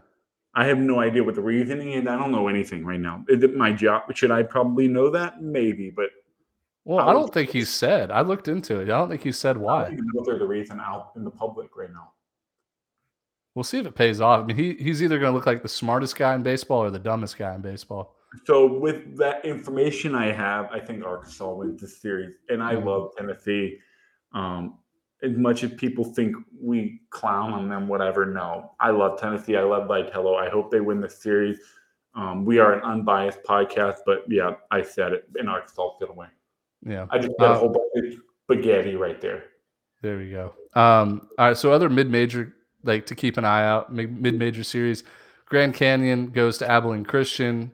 I have no idea what the reasoning is. I don't know anything right now. Is it my job? Should I probably know that? Maybe, but Well, I I don't think he said. I looked into it. I don't think he said I don't why. know there's a reason out in the public right now. We'll see if it pays off. I mean, he, he's either going to look like the smartest guy in baseball or the dumbest guy in baseball. So with that information I have, I think Arkansas wins the series, and I Mhm. love Tennessee. Um, as much as people think we clown on them, whatever. No, I love Tennessee. I love Vitello. I hope they win the series. Um, we are an unbiased podcast, but yeah, I said it, and Arkansas gonna win. Yeah. I just got Uh, a whole bunch of spaghetti right there. There we go. Um, all right. So other mid-major, like to keep an eye out, mid-major series. Grand Canyon goes to Abilene Christian.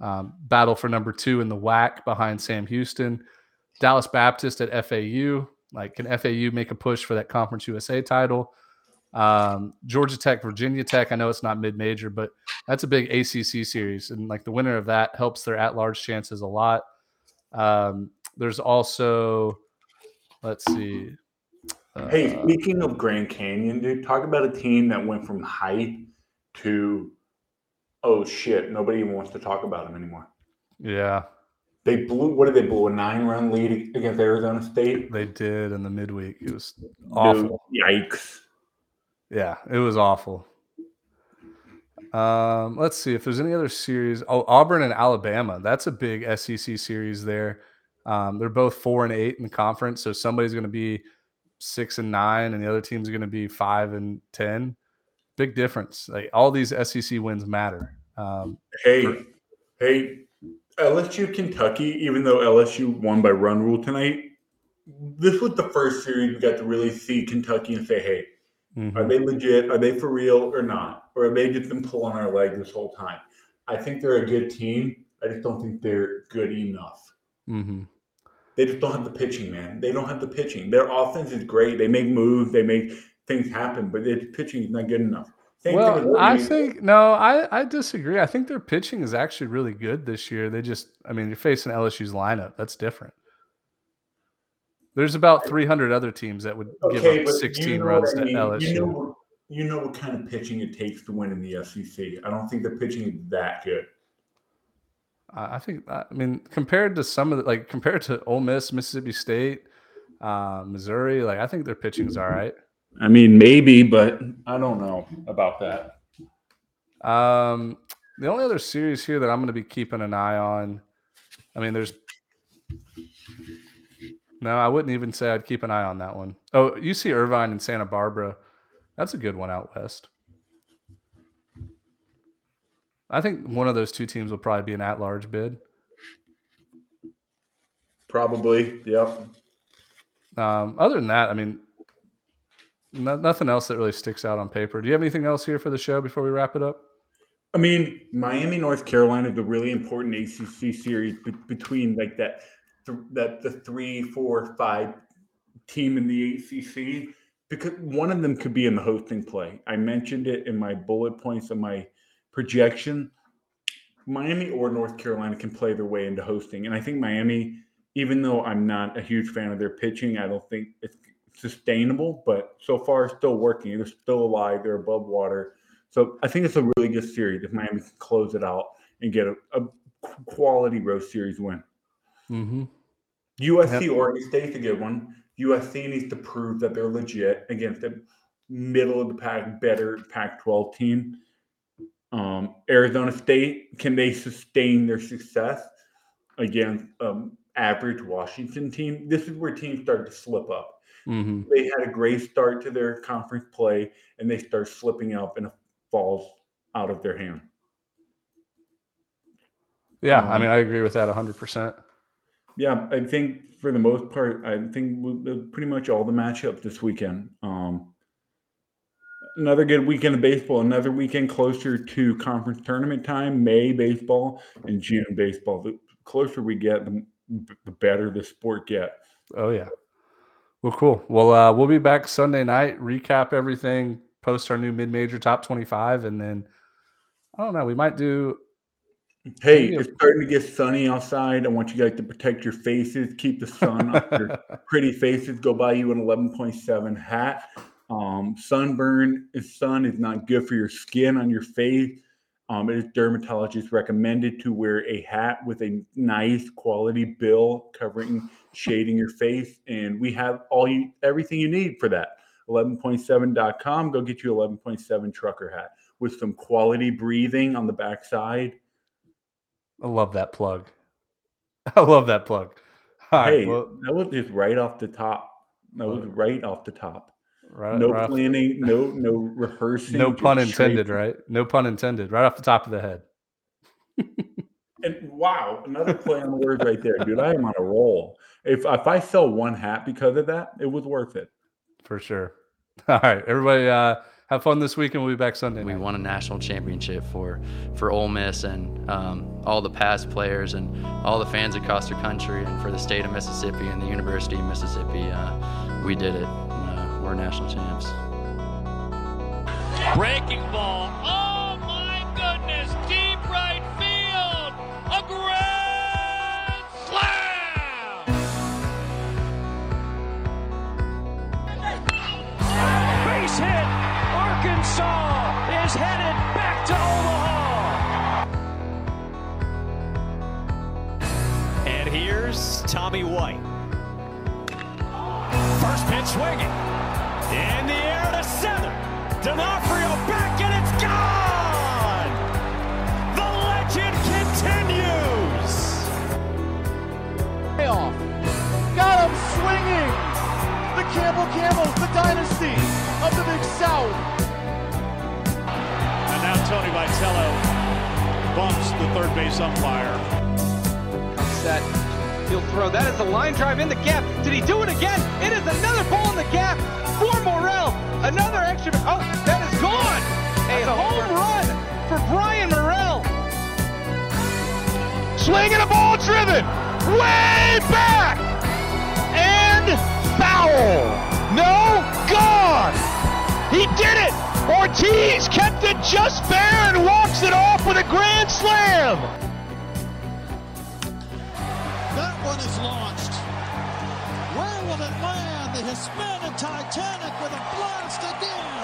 Um, battle for number two in the WAC behind Sam Houston. Dallas Baptist at FAU. Like, can FAU make a push for that Conference USA title? Um, Georgia Tech, Virginia Tech. I know it's not mid-major, but that's a big ACC series, and like the winner of that helps their at-large chances a lot. Um, there's also, let's see. Hey, uh, speaking of Grand Canyon, dude, talk about a team that went from hype to oh shit, nobody even wants to talk about them anymore. Yeah, They blew what did they blow a nine run lead against Arizona State? they did in the midweek. It was Dude, awful. yikes. Yeah, it was awful. Um, let's see if there's any other series. Oh, Auburn and Alabama. That's a big SEC series there. Um, they're both four and eight in the conference, so somebody's going to be six and nine, and the other team's going to be five and ten. Big difference. Like all these SEC wins matter. Um, Hey, hey, LSU Kentucky, even though LSU won by run rule tonight, this was the first series we got to really see Kentucky and say, hey, mhm. Are they legit? Are they for real or not? Or have they just been pulling our leg this whole time? I think they're a good team. I just don't think they're good enough. Mhm. They just don't have the pitching, man. They don't have the pitching. Their offense is great. They make moves. They make things happen, but their pitching is not good enough. With Well, I think no, I, I disagree. I think their pitching is actually really good this year. They just, I mean, you're facing LSU's lineup. That's different. There's about 300 other teams that would okay, give up 16 you know runs I to mean. LSU. You know, what- you know what kind of pitching it takes to win in the SEC. I don't think the pitching is that good. I I think, I mean, compared to some of the, like, compared to Ole Miss, Mississippi State, uh, Missouri, like, I think their pitching is all right. I mean, maybe, but I don't know about that. Um, the only other series here that I'm going to be keeping an eye on, I mean, there's no, I wouldn't even say I'd keep an eye on that one. Oh, UC Irvine and Santa Barbara, that's a good one out west. I think one of those two teams will probably be an at-large bid. Probably, yep. Um, other than that, I mean, no, nothing else that really sticks out on paper. Do you have anything else here for the show before we wrap it up? I mean, Miami, North Carolina the really important ACC series be- between like that, th- that the three, four, five team in the ACC because one of them could be in the hosting play. I mentioned it in my bullet points of my projection. Miami or North Carolina can play their way into hosting, and I think Miami, even though I'm not a huge fan of their pitching, I don't think it's sustainable. But so far, still working. They're still alive. They're above water. So I think it's a really good series if Miami can close it out and get a, a quality road series win. Mm-hmm. USC Oregon State's a good one. USC needs to prove that they're legit against a middle of the pack, better Pac-12 team. Um, Arizona State can they sustain their success against um, average Washington team? This is where teams start to slip up. Mm-hmm. They had a great start to their conference play, and they start slipping up, and it falls out of their hand. Yeah, I Um, mean, I agree with that 100%. Yeah, I think for the most part, I think pretty much all the matchups this weekend. Um, another good weekend of baseball. Another weekend closer to conference tournament time. May baseball and June baseball. The closer we get, the, the better the sport gets. Oh yeah. Well, cool. Well, uh, we'll be back Sunday night. Recap everything. Post our new mid-major top twenty-five, and then I don't know. We might do. Hey, it's starting to get sunny outside. I want you guys to protect your faces, keep the sun off [LAUGHS] your pretty faces. Go buy you an 11.7 hat. Um, sunburn is sun is not good for your skin on your face. Um, it is dermatologist recommended to wear a hat with a nice quality bill covering, shading your face, and we have all you everything you need for that. 11.7.com. Go get you 11.7 trucker hat with some quality breathing on the backside. I love that plug. [LAUGHS] I love that plug. All hey, right, well, that was just right off the top. That was uh, right off the top. Right, no right planning, the... [LAUGHS] no no rehearsing. No pun intended, right? No pun intended. Right off the top of the head. [LAUGHS] and wow, another play on the words right there, dude. I am on a roll. If if I sell one hat because of that, it was worth it. For sure. [LAUGHS] All right, everybody. Uh, have fun this week, and we'll be back Sunday. We won a national championship for for Ole Miss and um, all the past players and all the fans across the country and for the state of Mississippi and the University of Mississippi. Uh, we did it. Uh, we're national champs. Breaking ball. Oh Arkansas is headed back to Omaha. And here's Tommy White. First pitch swinging. In the air to center. D'Onofrio back and it's gone. The legend continues. Payoff. Got him swinging. The Campbell Camels, the dynasty of the Big South. Tony Vitello bumps the third base umpire. Set. He'll throw. That is a line drive in the gap. Did he do it again? It is another ball in the gap for Morel. Another extra. Oh, that is gone. A home run for Brian Morel. Swinging a ball driven way back and foul. No, gone. He did it. Ortiz kept it just bare and walks it off with a grand slam. That one is launched. Where will it land? The Hispanic Titanic with a blast again.